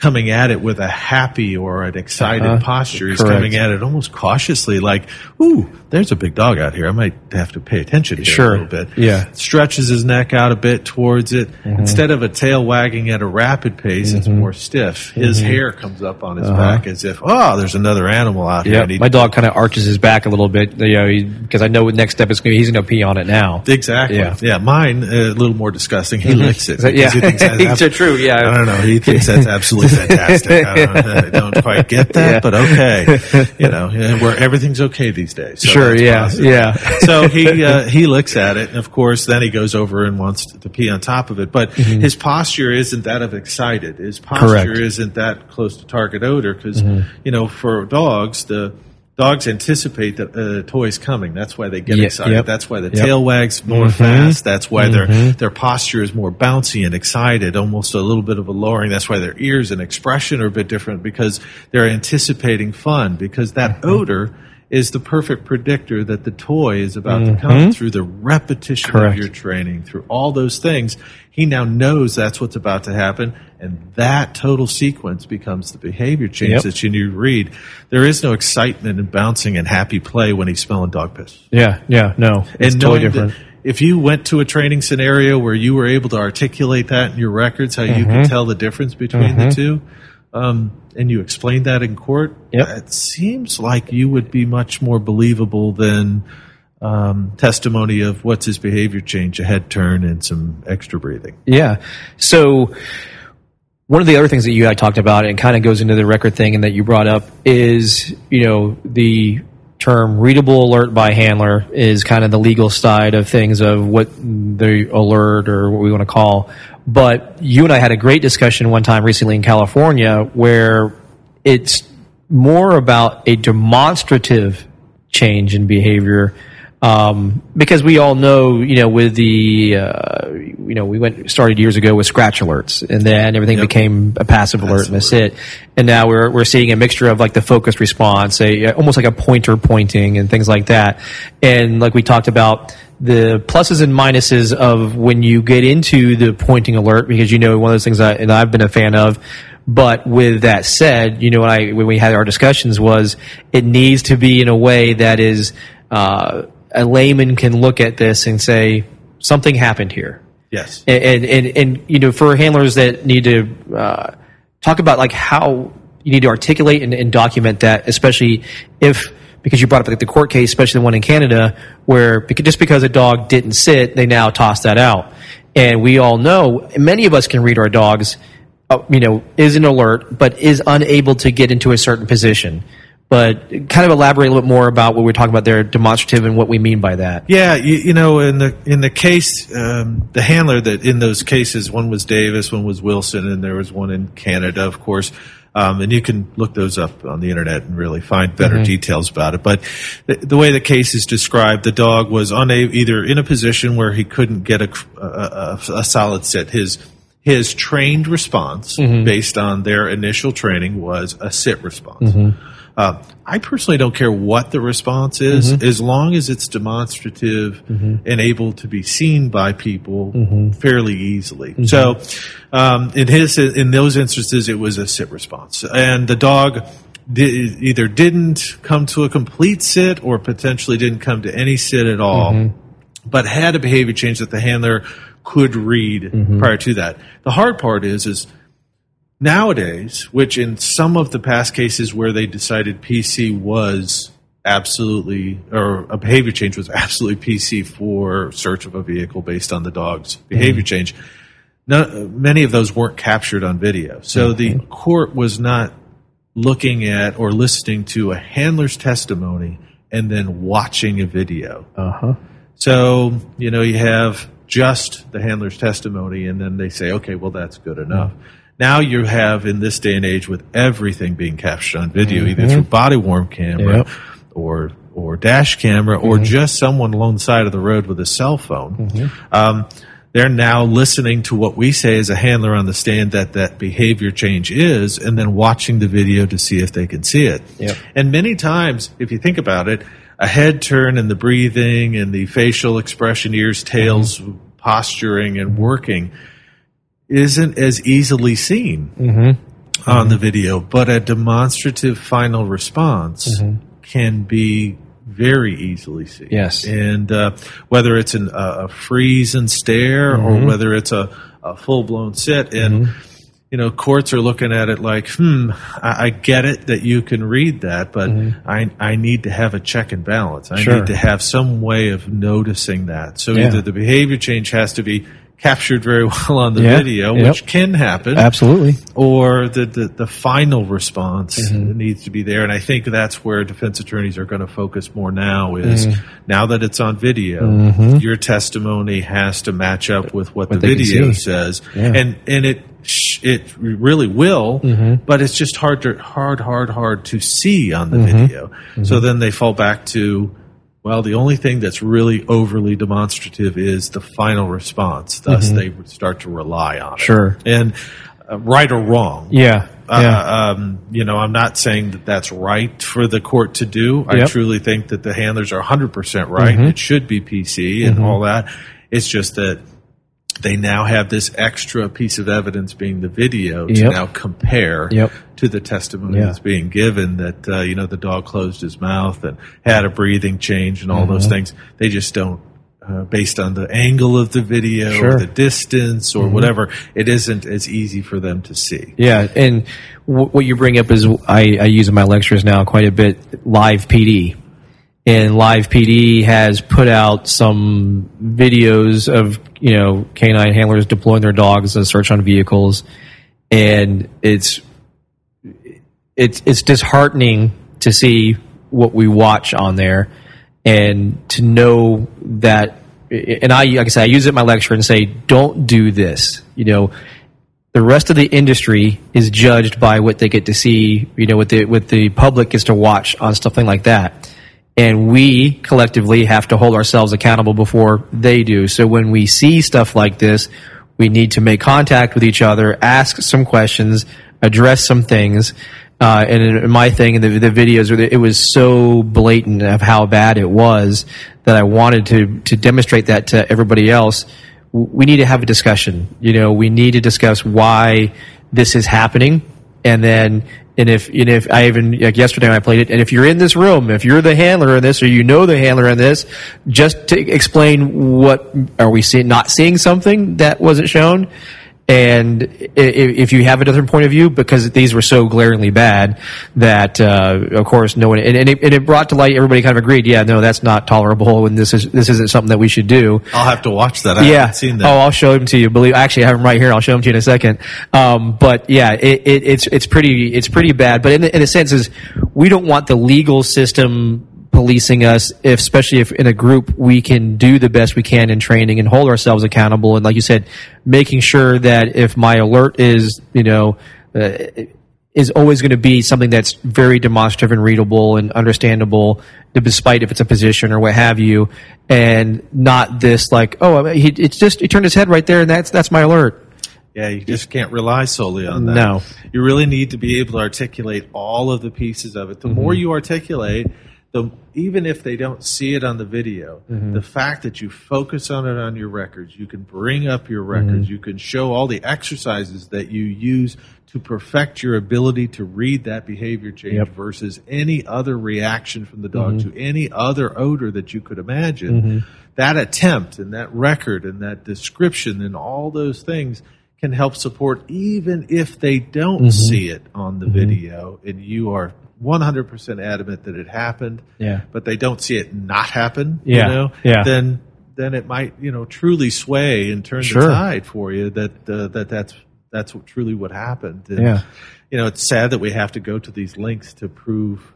Speaker 4: Coming at it with a happy or an excited
Speaker 3: Uh-huh.
Speaker 4: posture. He's
Speaker 3: Correct.
Speaker 4: coming at it almost cautiously, like, "Ooh, there's a big dog out here. I might have to pay attention here
Speaker 3: Sure.
Speaker 4: a little bit."
Speaker 3: Yeah.
Speaker 4: stretches his neck out a bit towards it.
Speaker 3: Mm-hmm.
Speaker 4: Instead of a tail wagging at a rapid pace, it's more stiff. His
Speaker 3: Mm-hmm.
Speaker 4: hair comes up on his back as if, "Oh, there's another animal out here."
Speaker 3: Uh-huh. Yeah, my dog kind of arches his back a little bit, you know, because I know the next step is going to he's going to pee on it now.
Speaker 4: Exactly.
Speaker 3: Yeah.
Speaker 4: Yeah. mine uh, a little more disgusting. He licks it. because
Speaker 3: yeah.
Speaker 4: he thinks that's ab-
Speaker 3: true, yeah.
Speaker 4: I don't know. He thinks that's absolutely fantastic. I don't, I don't quite get that,
Speaker 3: Yeah.
Speaker 4: but okay. You know, where everything's okay these days. So
Speaker 3: Sure, yeah,
Speaker 4: positive.
Speaker 3: yeah.
Speaker 4: so he uh, he looks at it, and of course, then he goes over and wants to pee on top of it. But his posture isn't that of excited. His posture
Speaker 3: Mm-hmm. Correct. Mm-hmm.
Speaker 4: isn't that close to target odor because you know, for dogs, the dogs anticipate that a toy's coming. That's why they get
Speaker 3: Ye-
Speaker 4: excited.
Speaker 3: yep.
Speaker 4: That's why the
Speaker 3: Yep. Mm-hmm.
Speaker 4: tail wags more fast. That's why their their posture is more bouncy and excited, almost a little bit of a lowering. That's why their ears and expression are a bit different because they're anticipating fun. Because that
Speaker 3: Mm-hmm.
Speaker 4: odor is the perfect predictor that the toy is about to come through the repetition
Speaker 3: Mm-hmm. Correct.
Speaker 4: of your training, through all those things. He now knows that's what's about to happen, and that total sequence becomes the behavior change
Speaker 3: Yep.
Speaker 4: that you need to read. There is no excitement and bouncing and happy play when he's smelling dog piss
Speaker 3: Yeah, yeah, no, it's
Speaker 4: and
Speaker 3: totally different.
Speaker 4: if you went to a training scenario where you were able to articulate that in your records, how you
Speaker 3: Mm-hmm.
Speaker 4: could tell the difference between the two, um, and you explained that in court,
Speaker 3: Yep.
Speaker 4: it seems like you would be much more believable than um, testimony of what's his behavior change, a head turn, and some extra breathing.
Speaker 3: Yeah. So one of the other things that you had talked about and kind of goes into the record thing and that you brought up is, you know, the term readable alert by handler is kind of the legal side of things of what the alert or what we want to call. But you and I had a great discussion one time recently in California where it's more about a demonstrative change in behavior um, because we all know, you know, with the, uh, you know, we went started years ago with scratch alerts, and then everything
Speaker 4: Yep.
Speaker 3: became a passive alert and that's it. And now we're we're seeing a mixture of like the focused response, a almost like a pointer pointing and things like that. And like we talked about the pluses and minuses of when you get into the pointing alert, because you know one of those things that and I've been a fan of. But with that said, you know, when I when we had our discussions was it needs to be in a way that is uh, a layman can look at this and say something happened here.
Speaker 4: Yes.
Speaker 3: and and, and, and you know for handlers that need to uh, talk about like how you need to articulate and, and document that especially if because you brought up like the court case especially the one in canada where just because a dog didn't sit they now toss that out. And we all know many of us can read our dogs uh, you know is an alert but is unable to get into a certain position but kind of elaborate a little bit more about what we're talking about there demonstrative and what we mean by that
Speaker 4: Yeah, you, you know, in the in the case, um, the handler that in those cases, one was Davis, one was Wilson, and there was one in Canada, of course. Um, and you can look those up on the internet and really find better details about it. But the, the way the case is described, the dog was unable, either in a position where he couldn't get a, a, a, a solid sit. His his trained response, based on their initial training, was a sit response. Uh, I personally don't care what the response is, mm-hmm. as long as it's demonstrative mm-hmm. and able to be seen by people mm-hmm. fairly easily. So, um, in his in those instances, it was a sit response, and the dog di- either didn't come to a complete sit or potentially didn't come to any sit at all, but had a behavior change that the handler could read prior to that. The hard part is is nowadays, which in some of the past cases where they decided PC was absolutely, or a behavior change was absolutely PC for search of a vehicle based on the dog's mm-hmm. behavior change. No, many of those weren't captured on video. So the mm-hmm. court was not looking at or listening to a handler's testimony and then watching a video.
Speaker 3: Uh huh.
Speaker 4: So, you know, you have just the handler's testimony, and then they say, okay, well, that's good enough. Mm-hmm. Now you have, in this day and age, with everything being captured on video, either through mm-hmm. body worn camera
Speaker 3: Yep.
Speaker 4: or or dash camera or mm-hmm. just someone along the side of the road with a cell phone. Mm-hmm. Um, they're now listening to what we say as a handler on the stand that that behavior change is, and then watching the video to see if they can see it.
Speaker 3: Yep.
Speaker 4: And many times, if you think about it, a head turn and the breathing and the facial expression, ears, tails, posturing, and working isn't as easily seen mm-hmm. on the video, but a demonstrative final response mm-hmm. can be very easily seen.
Speaker 3: Yes.
Speaker 4: And uh, whether it's an, a, a freeze and stare or mm-hmm. whether it's a, a full blown sit, and you know, courts are looking at it like, hmm, I, I get it that you can read that, but I I need to have a check and balance. I
Speaker 3: Sure.
Speaker 4: need to have some way of noticing that. So
Speaker 3: Yeah.
Speaker 4: either the behavior change has to be captured very well on the
Speaker 3: Yeah.
Speaker 4: video,
Speaker 3: Yep.
Speaker 4: which can happen
Speaker 3: Absolutely.
Speaker 4: or the, the, the final response
Speaker 3: Mm-hmm.
Speaker 4: needs to be there. And I think that's where defense attorneys are going to focus more now is
Speaker 3: Mm-hmm.
Speaker 4: now that it's on video, your testimony has to match up with what,
Speaker 3: What
Speaker 4: the video says.
Speaker 3: Yeah. Mm-hmm.
Speaker 4: And, and it, it really will, but it's just hard to, hard, hard, hard to see on the
Speaker 3: Mm-hmm.
Speaker 4: video. So then they fall back to, well, the only thing that's really overly demonstrative is the final response. Thus, they would start to rely on it.
Speaker 3: Mm-hmm. Sure.
Speaker 4: And uh, right or wrong.
Speaker 3: Yeah. Yeah.
Speaker 4: Uh, um, you know, I'm not saying that that's right for the court to do. I
Speaker 3: Yep.
Speaker 4: truly think that the handlers are 100% right. It should be PC and all that. It's just that they now have this extra piece of evidence being the video to
Speaker 3: Yep.
Speaker 4: now compare
Speaker 3: Yep.
Speaker 4: to the testimony
Speaker 3: Yeah.
Speaker 4: that's being given that, uh, you know, the dog closed his mouth and had a breathing change and all those
Speaker 3: Mm-hmm.
Speaker 4: things. They just don't. Uh, based on the angle of the video,
Speaker 3: Sure. Mm-hmm.
Speaker 4: or the distance, or whatever, it isn't as easy for them to see.
Speaker 3: Yeah, and w- what you bring up is I, I use in my lectures now quite a bit live PD. And live PD has put out some videos of you know canine handlers deploying their dogs to search on vehicles, and it's it's it's disheartening to see what we watch on there, and to know that. And I, like I said, I use it in my lecture and say, don't do this. You know, the rest of the industry is judged by what they get to see, you know, what the what the public gets to watch on something like that. And we collectively have to hold ourselves accountable before they do. So when we see stuff like this, we need to make contact with each other, ask some questions, address some things. Uh, and in my thing in the, the videos, it was so blatant of how bad it was that I wanted to to demonstrate that to everybody else we need to have a discussion. You know, we need to discuss why this is happening, and then and if and if I even like yesterday when I played it, and if you're in this room, if you're the handler in this, or you know the handler in this, just to explain what are we seeing, not seeing something that wasn't shown. And if you have a different point of view, because these were so glaringly bad that, uh, of course, no one and, and, it, and it brought to light. Everybody kind of agreed. Yeah, no, that's not tolerable, and this is this isn't something that we should do
Speaker 4: I'll have to watch that. I
Speaker 3: yeah.
Speaker 4: haven't seen that.
Speaker 3: Oh, I'll show them to you. Believe actually, I have them right here. I'll show them to you in a second. Um, but yeah, it, it, it's it's pretty it's pretty bad. But in the, in a sense, is we don't want the legal system policing us, if, especially if in a group we can do the best we can in training and hold ourselves accountable. And like you said, making sure that if my alert is you know. Uh, is always going to be something that's very demonstrative and readable and understandable, despite if it's a position or what have you, and not this like, oh, he, it's just he turned his head right there, and that's that's my alert.
Speaker 4: Yeah, you just can't rely solely on that.
Speaker 3: No.
Speaker 4: You really need to be able to articulate all of the pieces of it. The more
Speaker 3: Mm-hmm.
Speaker 4: you articulate, the even if they don't see it on the video,
Speaker 3: Mm-hmm.
Speaker 4: the fact that you focus on it on your records, you can bring up your records,
Speaker 3: Mm-hmm.
Speaker 4: you can show all the exercises that you use to perfect your ability to read that behavior change
Speaker 3: Yep. Mm-hmm.
Speaker 4: versus any other reaction from the dog to any other odor that you could imagine. That attempt and that record and that description and all those things can help support even if they don't see it on the video and you are 100% adamant that it happened
Speaker 3: Yeah.
Speaker 4: but they don't see it not happen
Speaker 3: Yeah,
Speaker 4: you know
Speaker 3: yeah.
Speaker 4: then then it might you know truly sway and turn
Speaker 3: Sure.
Speaker 4: the tide for you that uh, that that's that's what, truly what happened and,
Speaker 3: Yeah.
Speaker 4: you know it's sad that we have to go to these links to prove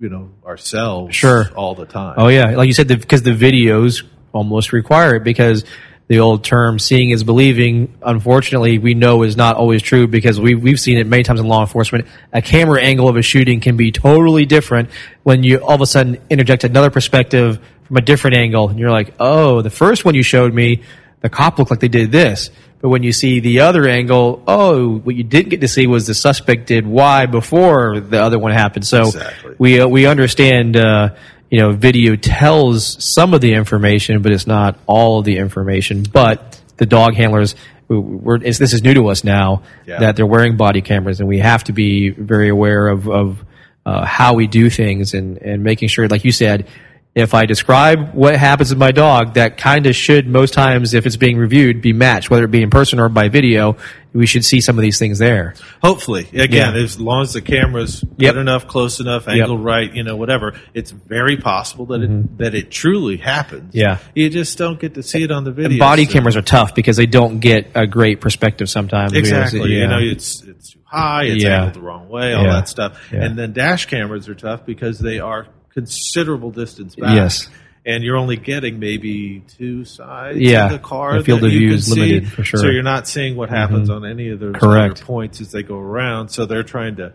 Speaker 4: you know ourselves
Speaker 3: Sure.
Speaker 4: all the time
Speaker 3: Oh yeah, like you said, because the, videos almost require it because the old term "seeing is believing." Unfortunately, we know is not always true because we we've seen it many times in law enforcement. A camera angle of a shooting can be totally different when you all of a sudden interject another perspective from a different angle, and you're like, "Oh, the first one you showed me, the cop looked like they did this." But when you see the other angle, oh, what you didn't get to see was the suspect did Y before the other one happened. So
Speaker 4: Exactly.
Speaker 3: we uh, we understand uh, you know video tells some of the information but it's not all of the information but the dog handlers we- we're, it's, this is new to us now
Speaker 4: Yeah.
Speaker 3: that they're wearing body cameras and we have to be very aware of, of uh, how we do things and, and making sure like you said if I describe what happens with my dog, that kind of should most times, if it's being reviewed, be matched, whether it be in person or by video. We should see some of these things there.
Speaker 4: Hopefully, again,
Speaker 3: Yeah.
Speaker 4: as long as the camera's
Speaker 3: Yep.
Speaker 4: good enough, close enough, angle right, you know, whatever, it's very possible that it that it truly happens.
Speaker 3: Mm-hmm. Yeah.
Speaker 4: you just don't get to see it on the video.
Speaker 3: body
Speaker 4: so-
Speaker 3: cameras are tough because they don't get a great perspective sometimes.
Speaker 4: exactly.
Speaker 3: Yeah.
Speaker 4: You know, it's it's too high, it's
Speaker 3: Yeah.
Speaker 4: angled the wrong way, all that stuff. And then dash cameras are tough because they are considerable distance back.
Speaker 3: Yes.
Speaker 4: And you're only getting maybe two sides
Speaker 3: Yeah.
Speaker 4: of the car.
Speaker 3: The field
Speaker 4: that
Speaker 3: of
Speaker 4: you
Speaker 3: view is limited, for sure.
Speaker 4: So you're not seeing what happens on any of those
Speaker 3: Correct.
Speaker 4: other points as they go around. So they're trying to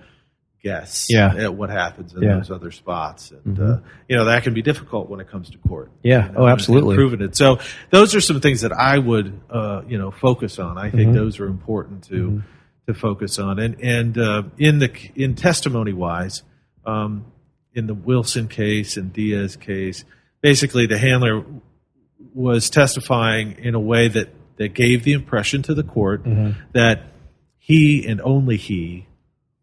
Speaker 4: guess
Speaker 3: Yeah.
Speaker 4: at what happens in
Speaker 3: Yeah. Mm-hmm.
Speaker 4: those other spots. And, uh, you know, that can be difficult when it comes to court.
Speaker 3: Yeah.
Speaker 4: You know,
Speaker 3: Oh, absolutely.
Speaker 4: and Proving it. So those are some things that I would, uh, you know, focus on. I
Speaker 3: Mm-hmm.
Speaker 4: think those are important to, to focus on. And, and, uh, in the, in testimony wise, um, in the Wilson case and Diaz case, basically the handler was testifying in a way that, that gave the impression to the court mm-hmm. that he and only he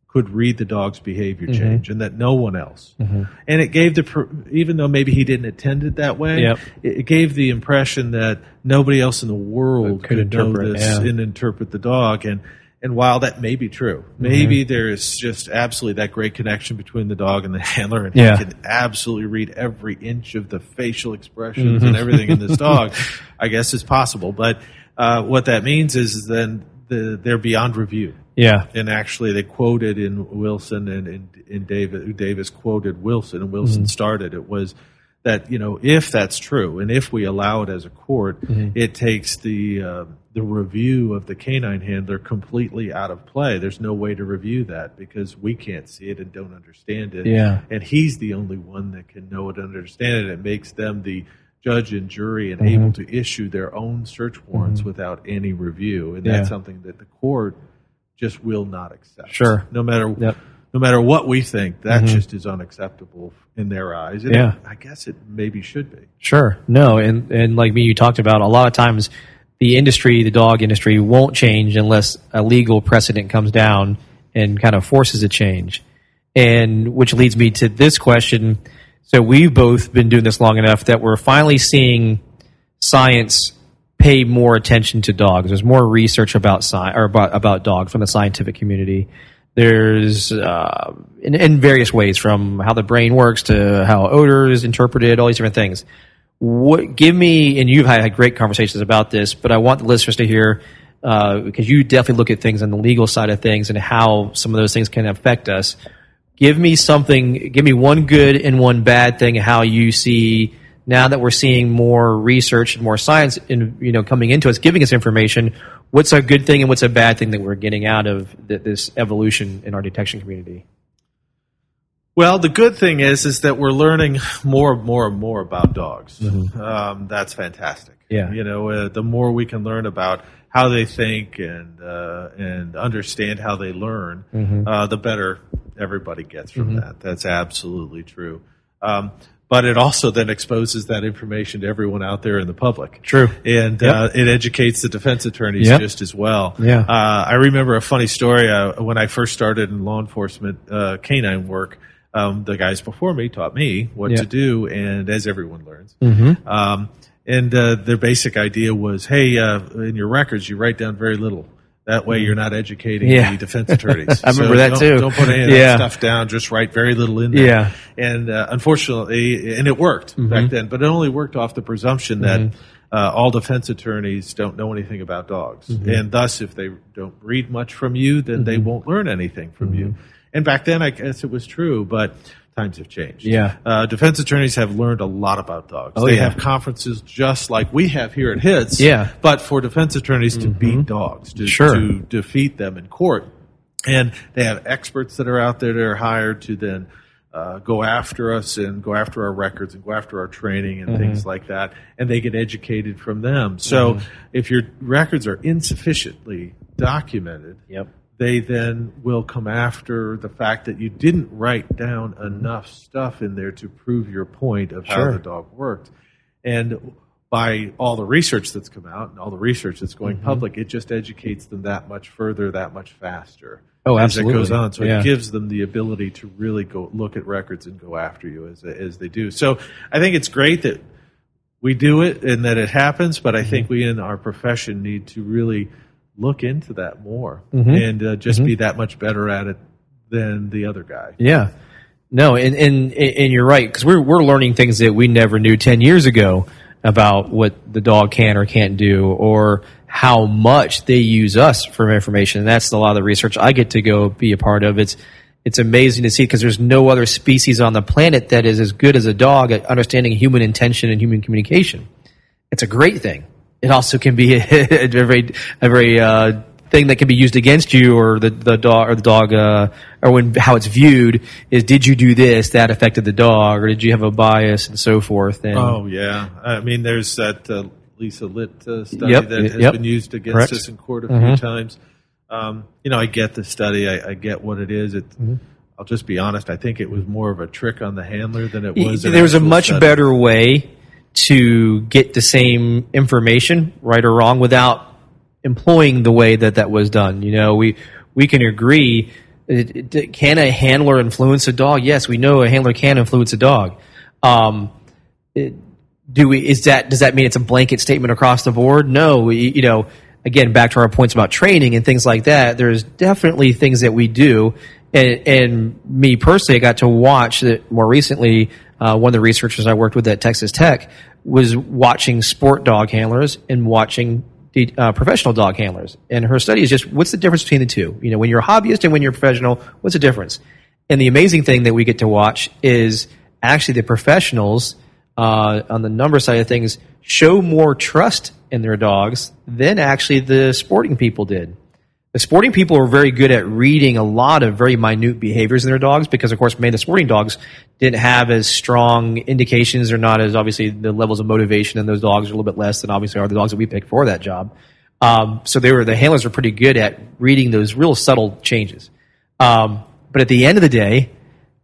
Speaker 4: could read the dog's behavior mm-hmm. change and that no one else. Mm-hmm. And it gave the, even though maybe he didn't intend it that way,
Speaker 3: Yep.
Speaker 4: it, gave the impression that nobody else in the world
Speaker 3: Could
Speaker 4: could, know
Speaker 3: interpret,
Speaker 4: this
Speaker 3: yeah.
Speaker 4: and interpret the dog. And, and while that may be true, mm-hmm. maybe there is just absolutely that great connection between the dog and the handler, and
Speaker 3: Yeah.
Speaker 4: he can absolutely read every inch of the facial expressions and mm-hmm. everything in this dog. I guess is possible, but uh, what that means is then the, they're beyond review.
Speaker 3: Yeah.
Speaker 4: And actually, they quoted in Wilson and in, in Davis. Davis quoted Wilson, and Wilson mm-hmm. started. It was that you know if that's true, and if we allow it as a court, mm-hmm. it takes the uh, the review of the canine handler completely out of play. There's no way to review that because we can't see it and don't understand it.
Speaker 3: Yeah.
Speaker 4: and he's the only one that can know it and understand it. It makes them the judge and jury and mm-hmm. able to issue their own search mm-hmm. warrants without any review, and
Speaker 3: Yeah.
Speaker 4: that's something that the court just will not accept.
Speaker 3: Sure.
Speaker 4: No matter
Speaker 3: Yep.
Speaker 4: No matter what we think, that mm-hmm. just is unacceptable in their eyes. And
Speaker 3: Yeah.
Speaker 4: I guess it maybe should be.
Speaker 3: Sure. No, and and like me, you talked about a lot of times the industry, the dog industry, won't change unless a legal precedent comes down and kind of forces a change. And which leads me to this question. So we've both been doing this long enough that we're finally seeing science pay more attention to dogs. There's more research about sci- or about, about dogs from the scientific community. There's uh, in, in various ways, from how the brain works to how odor is interpreted, all these different things. What give me and you've had great conversations about this, but I want the listeners to hear uh, because you definitely look at things on the legal side of things and how some of those things can affect us. Give me something. Give me one good and one bad thing. How you see now that we're seeing more research and more science, in, you know, coming into us, giving us information. What's a good thing and what's a bad thing that we're getting out of th- this evolution in our detection community?
Speaker 4: Well, the good thing is is that we're learning more and more and more about dogs. Um, that's fantastic.
Speaker 3: Yeah.
Speaker 4: you know, uh, the more we can learn about how they think and uh, and understand how they learn, uh, the better everybody gets from that. That's absolutely true. Um, but it also then exposes that information to everyone out there in the public.
Speaker 3: True.
Speaker 4: and
Speaker 3: Yep.
Speaker 4: uh, it educates the defense attorneys
Speaker 3: Yep.
Speaker 4: just as well.
Speaker 3: Yeah.
Speaker 4: Uh, I remember a funny story uh, when I first started in law enforcement uh, canine work. Um, the guys before me taught me what
Speaker 3: Yeah.
Speaker 4: to do, and as everyone learns,
Speaker 3: Mm-hmm.
Speaker 4: um, and uh, their basic idea was, hey, uh, in your records, you write down very little. That way, you're not educating
Speaker 3: Yeah.
Speaker 4: the defense attorneys.
Speaker 3: I remember that too.
Speaker 4: Don't put any of
Speaker 3: Yeah.
Speaker 4: that stuff down. Just write very little in there.
Speaker 3: Yeah.
Speaker 4: And uh, unfortunately, and it worked
Speaker 3: Mm-hmm.
Speaker 4: back then, but it only worked off the presumption that uh, all defense attorneys don't know anything about dogs,
Speaker 3: Mm-hmm.
Speaker 4: and thus, if they don't read much from you, then they won't learn anything from you.
Speaker 3: Mm-hmm.
Speaker 4: And back then, I guess it was true, but times have changed.
Speaker 3: Yeah.
Speaker 4: Uh, defense attorneys have learned a lot about dogs.
Speaker 3: Oh,
Speaker 4: they
Speaker 3: yeah.
Speaker 4: have conferences just like we have here at HITS.
Speaker 3: Yeah. Mm-hmm.
Speaker 4: But for defense attorneys to beat dogs, to,
Speaker 3: Sure.
Speaker 4: to defeat them in court. And they have experts that are out there that are hired to then uh, go after us and go after our records and go after our training and things like that. And they get educated from them. So if your records are insufficiently documented,
Speaker 3: Yep.
Speaker 4: They then will come after the fact that you didn't write down enough stuff in there to prove your point of how the dog worked. And by all the research that's come out and all the research that's going
Speaker 3: Mm-hmm.
Speaker 4: public, it just educates them that much further, that much faster.
Speaker 3: Oh,
Speaker 4: As it goes on. So
Speaker 3: Yeah.
Speaker 4: it gives them the ability to really go look at records and go after you as, as they do. So I think it's great that we do it and that it happens, but I
Speaker 3: Mm-hmm.
Speaker 4: think we in our profession need to really look into that more
Speaker 3: Mm-hmm.
Speaker 4: and uh, just be that much better at it than the other guy.
Speaker 3: Yeah. No, and and and you're right because we're we're learning things that we never knew ten years ago about what the dog can or can't do, or how much they use us for information. And that's a lot of the research I get to go be a part of. It's it's amazing to see because there's no other species on the planet that is as good as a dog at understanding human intention and human communication. It's a great thing. It also can be a, very a very uh, thing that can be used against you or the the dog or the dog uh, or when how it's viewed is did you do this that affected the dog or did you have a bias and so forth and
Speaker 4: Oh yeah, I mean, there's that uh, Lisa Lit uh, study
Speaker 3: Yep,
Speaker 4: that has
Speaker 3: yep.
Speaker 4: been used against
Speaker 3: Correct.
Speaker 4: us in court a few times. Um, you know, I get the study. I, I get what it is. It,
Speaker 3: Mm-hmm.
Speaker 4: I'll just be honest. I think it was more of a trick on the handler than it was.
Speaker 3: there was a much
Speaker 4: study.
Speaker 3: better way to get the same information, right or wrong, without employing the way that that was done. You know, we we can agree. Can a handler influence a dog? Yes, we know a handler can influence a dog. Um, it- do we? Is that does that mean it's a blanket statement across the board? No. We, you know, again, back to our points about training and things like that. There's definitely things that we do, and, and me personally, I got to watch that more recently. Uh, one of the researchers I worked with at Texas Tech was watching sport dog handlers and watching the uh, professional dog handlers. And her study is just what's the difference between the two? You know, when you're a hobbyist and when you're professional, what's the difference? And the amazing thing that we get to watch is actually the professionals uh, on the number side of things show more trust in their dogs than actually the sporting people did. The sporting people were very good at reading a lot of very minute behaviors in their dogs because, of course, many of the sporting dogs didn't have as strong indications or not as obviously the levels of motivation in those dogs are a little bit less than obviously are the dogs that we picked for that job. Um, so they were the handlers were pretty good at reading those real subtle changes. Um, but at the end of the day,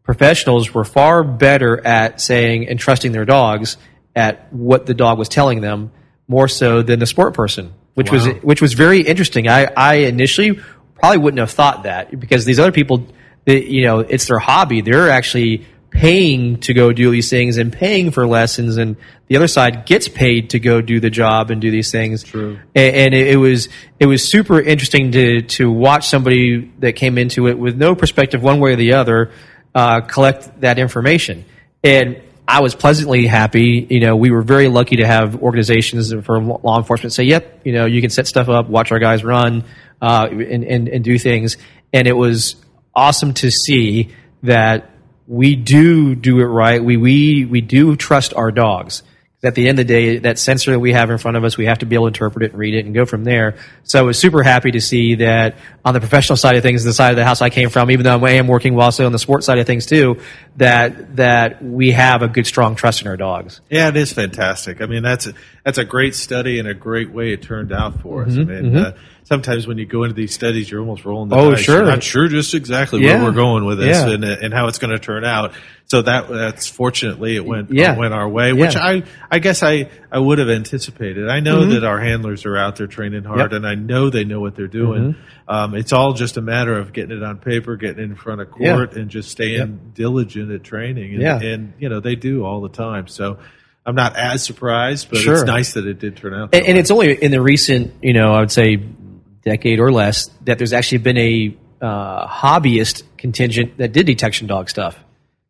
Speaker 3: professionals were far better at saying and trusting their dogs at what the dog was telling them more so than the sport person, which was which was very interesting. I, I initially probably wouldn't have thought that because these other people, they, you know, it's their hobby. They're actually paying to go do these things and paying for lessons, and the other side gets paid to go do the job and do these things.
Speaker 4: True.
Speaker 3: A- And, it, it was it was super interesting to to watch somebody that came into it with no perspective one way or the other uh, collect that information. And I was pleasantly happy. You know, we were very lucky to have organizations for law enforcement say, "Yep, you know, you can set stuff up, watch our guys run, uh, and, and and do things." And it was awesome to see that we do do it right. We we we do trust our dogs. At the end of the day, that sensor that we have in front of us, we have to be able to interpret it and read it and go from there. So I was super happy to see that on the professional side of things, the side of the house I came from, even though I am working also on the sports side of things too, that that we have a good, strong trust in our dogs.
Speaker 4: Yeah, it is fantastic. I mean, that's a, that's a great study and a great way it turned out for us.
Speaker 3: Mm-hmm,
Speaker 4: I mean, uh, sometimes when you go into these studies, you're almost rolling the
Speaker 3: Oh,
Speaker 4: dice.
Speaker 3: sure.
Speaker 4: You're not sure just exactly
Speaker 3: Yeah.
Speaker 4: where we're going with this
Speaker 3: Yeah.
Speaker 4: and, uh, and how it's going to turn out. So that that's fortunately it went
Speaker 3: Yeah.
Speaker 4: went our way, which. I I guess I I would have anticipated. I know that our handlers are out there training hard,
Speaker 3: Mm-hmm. Yep.
Speaker 4: and I know they know what they're doing.
Speaker 3: Mm-hmm.
Speaker 4: Um, it's all just a matter of getting it on paper, getting it in front of court, and just staying diligent at training. And,
Speaker 3: Yeah.
Speaker 4: and you know they do all the time. So I'm not as surprised, but
Speaker 3: Sure.
Speaker 4: it's nice that it did turn out.
Speaker 3: and, and it's only in the recent, you know, I would say decade or less that there's actually been a uh, hobbyist contingent that did detection dog stuff.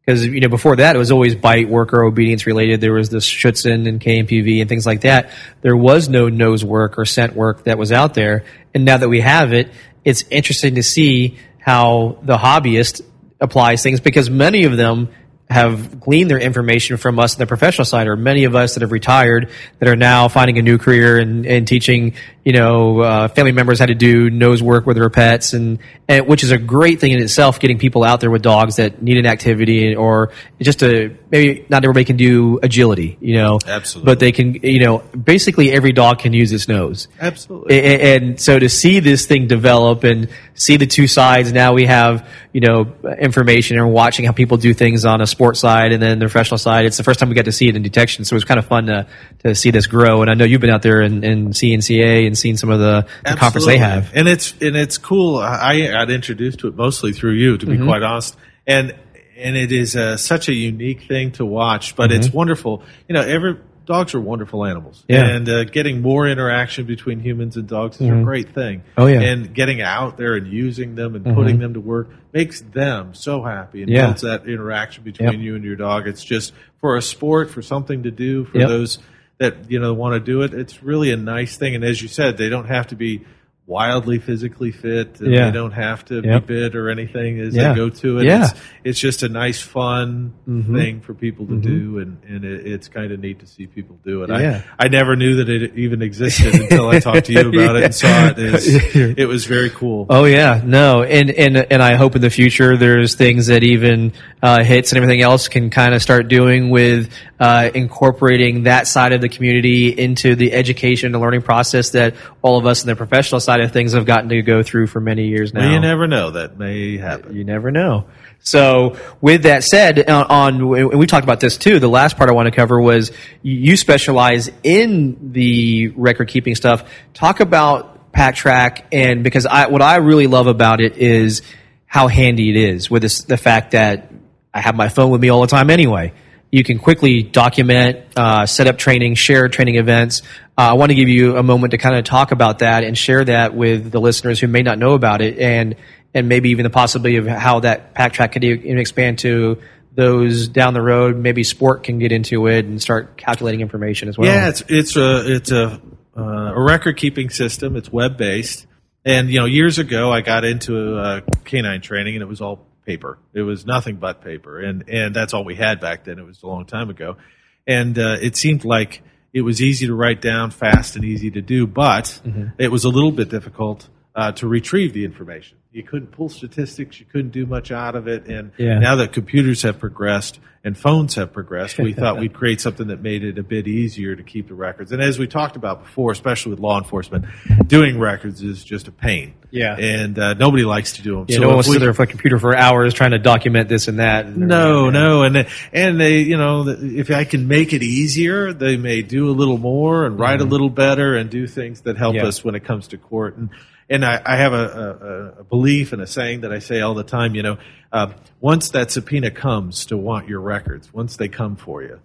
Speaker 3: Because you know, before that, it was always bite, worker, obedience related. There was the Schutzhund and KNPV and things like that. There was no nose work or scent work that was out there. And now that we have it, it's interesting to see how the hobbyist applies things because many of them have gleaned their information from us on the professional side, or many of us that have retired that are now finding a new career and, and teaching, you know, uh, family members how to do nose work with their pets, and, and which is a great thing in itself. Getting people out there with dogs that need an activity, or just a maybe not everybody can do agility, you know,
Speaker 4: Absolutely.
Speaker 3: but they can, you know, basically every dog can use its nose.
Speaker 4: absolutely.
Speaker 3: A- a- and so to see this thing develop and see the two sides now we have you know information and watching how people do things on a sports side and then the professional side it's the first time we got to see it in detection so it was kind of fun to, to see this grow and i know you've been out there in, in cnca and seen some of the, the conference they have
Speaker 4: and it's and it's cool. I got introduced to it mostly through you, to be
Speaker 3: Mm-hmm.
Speaker 4: quite honest, and and it is uh, such a unique thing to watch. But it's wonderful. You know, every dogs are wonderful animals,
Speaker 3: Mm-hmm. Yeah.
Speaker 4: and uh, getting more interaction between humans and dogs is a great thing.
Speaker 3: Oh, yeah. Mm-hmm.
Speaker 4: and getting out there and using them and putting them to work makes them so happy and
Speaker 3: Yeah.
Speaker 4: builds that interaction between
Speaker 3: Yep.
Speaker 4: you and your dog. It's just for a sport, for something to do, for
Speaker 3: Yep.
Speaker 4: those that you know want to do it. It's really a nice thing, and as you said, they don't have to be wildly physically fit. And
Speaker 3: Yeah.
Speaker 4: They don't have to
Speaker 3: Yep.
Speaker 4: be bit or anything as
Speaker 3: Yeah.
Speaker 4: they go to it.
Speaker 3: Yeah.
Speaker 4: It's, it's just a nice, fun
Speaker 3: Mm-hmm.
Speaker 4: thing for people to do, and, and it, it's kind of neat to see people do it.
Speaker 3: Yeah.
Speaker 4: I, I never knew that it even existed until I talked to you about it and saw it. It's, it was very cool.
Speaker 3: Oh yeah, no, and and and I hope in the future there's things that even uh, HITS and everything else can kind of start doing with uh, incorporating that side of the community into the education and learning process that all of us in the professional side of things I've gotten to go through for many years now.
Speaker 4: Well, you never know. That may happen.
Speaker 3: You never know. So, with that said, on, on and we talked about this too. The last part I want to cover was you specialize in the record keeping stuff. Talk about PackTrack, and because I what I really love about it is how handy it is with this, the fact that I have my phone with me all the time anyway. You can quickly document, uh, set up training, share training events. Uh, I want to give you a moment to kind of talk about that and share that with the listeners who may not know about it, and and maybe even the possibility of how that PackTrack could expand to those down the road. Maybe sport can get into it and start calculating information as well.
Speaker 4: Yeah, it's it's a it's a uh, a record keeping system. It's web based, and you know years ago I got into uh, canine training, and it was all paper. It was nothing but paper, and and that's all we had back then. It was a long time ago, and uh, it seemed like it was easy to write down, fast and easy to do, but mm-hmm. it was a little bit difficult uh, to retrieve the information. You couldn't pull statistics. You couldn't do much out of it. And
Speaker 3: Yeah.
Speaker 4: now that computers have progressed and phones have progressed, we thought we'd create something that made it a bit easier to keep the records. And as we talked about before, especially with law enforcement, doing records is just a pain.
Speaker 3: Yeah.
Speaker 4: And uh, nobody likes to do them.
Speaker 3: Yeah,
Speaker 4: so
Speaker 3: no one
Speaker 4: if
Speaker 3: wants to sit there for a computer for hours trying to document this and that. and
Speaker 4: no, no, and and they, you know, if I can make it easier, they may do a little more and write a little better and do things that help
Speaker 3: Mm-hmm. Yeah.
Speaker 4: us when it comes to court. And and I, I have a, a, a belief and a saying that I say all the time. You know, uh, once that subpoena comes to want your records, once they come for you,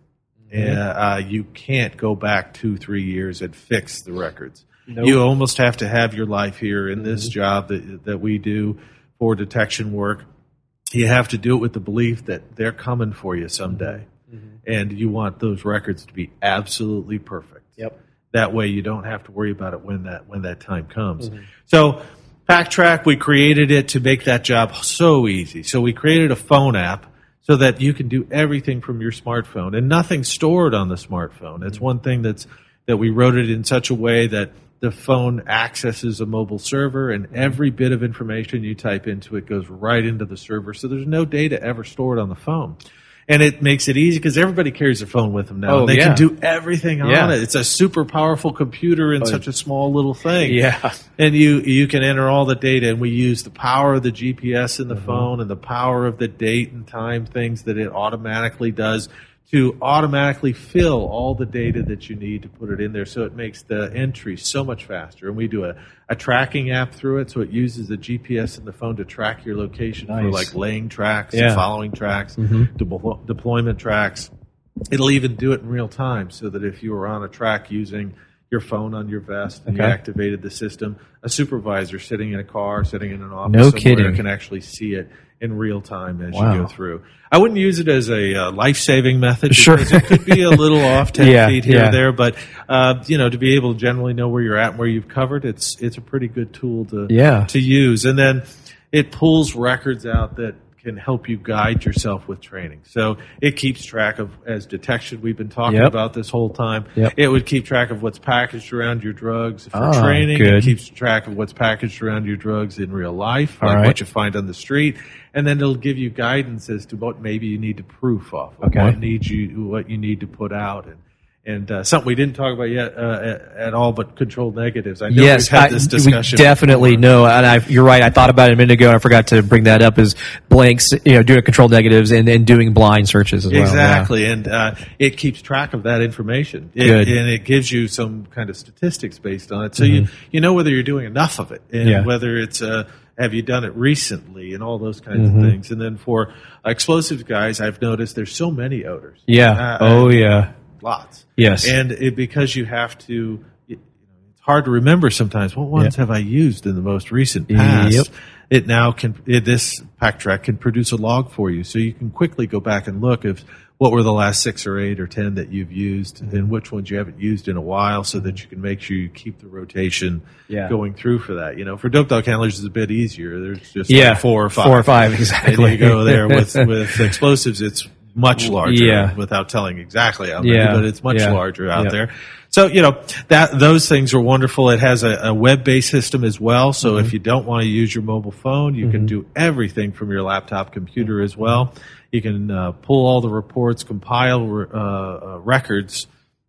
Speaker 3: Mm-hmm.
Speaker 4: uh, you can't go back two, three years and fix the records.
Speaker 3: Nope. Mm-hmm.
Speaker 4: You almost have to have your life here in this job that that we do for detection work you have to do it with the belief that they're coming for you someday. And you want those records to be absolutely perfect.
Speaker 3: Yep.
Speaker 4: That way you don't have to worry about it when that when that time comes. Mm-hmm. So PackTrack, we created it to make that job so easy. So we created a phone app so that you can do everything from your smartphone and nothing's stored on the smartphone. It's mm-hmm. one thing that's that we wrote it in such a way that the phone accesses a mobile server and mm-hmm. every bit of information you type into it goes right into the server. So there's no data ever stored on the phone. And it makes it easy because everybody carries their phone with them now.
Speaker 3: Oh,
Speaker 4: and they
Speaker 3: yeah.
Speaker 4: can do everything
Speaker 3: Yeah.
Speaker 4: on it. It's a super powerful computer in such a small little thing.
Speaker 3: Yeah.
Speaker 4: And you you can enter all the data, and we use the power of the GPS in the
Speaker 3: Mm-hmm.
Speaker 4: phone and the power of the date and time things that it automatically does to automatically fill all the data that you need to put it in there. So it makes the entry so much faster. And we do a, a tracking app through it, so it uses the GPS in the phone to track your location for
Speaker 3: Nice.
Speaker 4: like laying tracks,
Speaker 3: Yeah. Mm-hmm.
Speaker 4: and following tracks, deplo- deployment tracks. it'll even do it in real time so that if you were on a track using your phone on your vest and you activated the system, a supervisor sitting in a car, sitting in an office
Speaker 3: No
Speaker 4: somewhere
Speaker 3: kidding.
Speaker 4: can actually see it in real time as
Speaker 3: Wow.
Speaker 4: you go through. I wouldn't use it as a uh, life saving method
Speaker 3: Sure.
Speaker 4: it could be a little off ten
Speaker 3: Yeah,
Speaker 4: feet here
Speaker 3: yeah.
Speaker 4: or there, but uh, you know to be able to generally know where you're at and where you've covered, it's it's a pretty good tool to
Speaker 3: Yeah.
Speaker 4: to use. And then it pulls records out that can help you guide yourself with training. So it keeps track of as detection we've been talking
Speaker 3: Yep.
Speaker 4: about this whole time.
Speaker 3: Yep.
Speaker 4: It would keep track of what's packaged around your drugs for
Speaker 3: Ah,
Speaker 4: training.
Speaker 3: good.
Speaker 4: It keeps track of what's packaged around your drugs in real life,
Speaker 3: All
Speaker 4: like
Speaker 3: right.
Speaker 4: what you find on the street. And then it'll give you guidance as to what maybe you need to proof off of,
Speaker 3: Okay.
Speaker 4: what needs you, what you need to put out, and and uh, something we didn't talk about yet uh, at, all, but controlled negatives. I know
Speaker 3: yes,
Speaker 4: we've had
Speaker 3: I-
Speaker 4: this discussion.
Speaker 3: we definitely
Speaker 4: before.
Speaker 3: know, and I, you're right. I thought about it a minute ago, and I forgot to bring that up. Is blanks, you know, doing control negatives and, and doing blind searches as well. yeah.
Speaker 4: Exactly, and uh, it keeps track of that information, It-
Speaker 3: Good.
Speaker 4: and it gives you some kind of statistics based on it, so you you know whether you're doing enough of it, and
Speaker 3: Mm-hmm. Yeah.
Speaker 4: whether it's uh, have you done it recently, and all those kinds
Speaker 3: Mm-hmm.
Speaker 4: of things. And then for explosives guys, I've noticed there's so many odors.
Speaker 3: Yeah.
Speaker 4: Uh,
Speaker 3: oh yeah.
Speaker 4: lots.
Speaker 3: Yes.
Speaker 4: and it, because you have to. It, it's hard to remember sometimes. What ones have I used in the most recent past?
Speaker 3: Yep.
Speaker 4: It now can it, this PackTrack can produce a log for you, so you can quickly go back and look if what were the last six or eight or ten that you've used, and which ones you haven't used in a while, so that you can make sure you keep the rotation
Speaker 3: Yeah.
Speaker 4: going through for that. You know, for dope dog handlers, it's a bit easier. There's just
Speaker 3: Yeah.
Speaker 4: like four or five,
Speaker 3: Four or five,
Speaker 4: and
Speaker 3: exactly.
Speaker 4: you go there with with explosives. It's much larger.
Speaker 3: Yeah.
Speaker 4: Without telling exactly how many,
Speaker 3: Yeah.
Speaker 4: but it's much
Speaker 3: Yeah.
Speaker 4: larger out there. So you know that those things are wonderful. It has a, a web-based system as well. So
Speaker 3: Mm-hmm.
Speaker 4: if you don't want to use your mobile phone, you can do everything from your laptop computer as well. You can uh, pull all the reports, compile uh, uh, records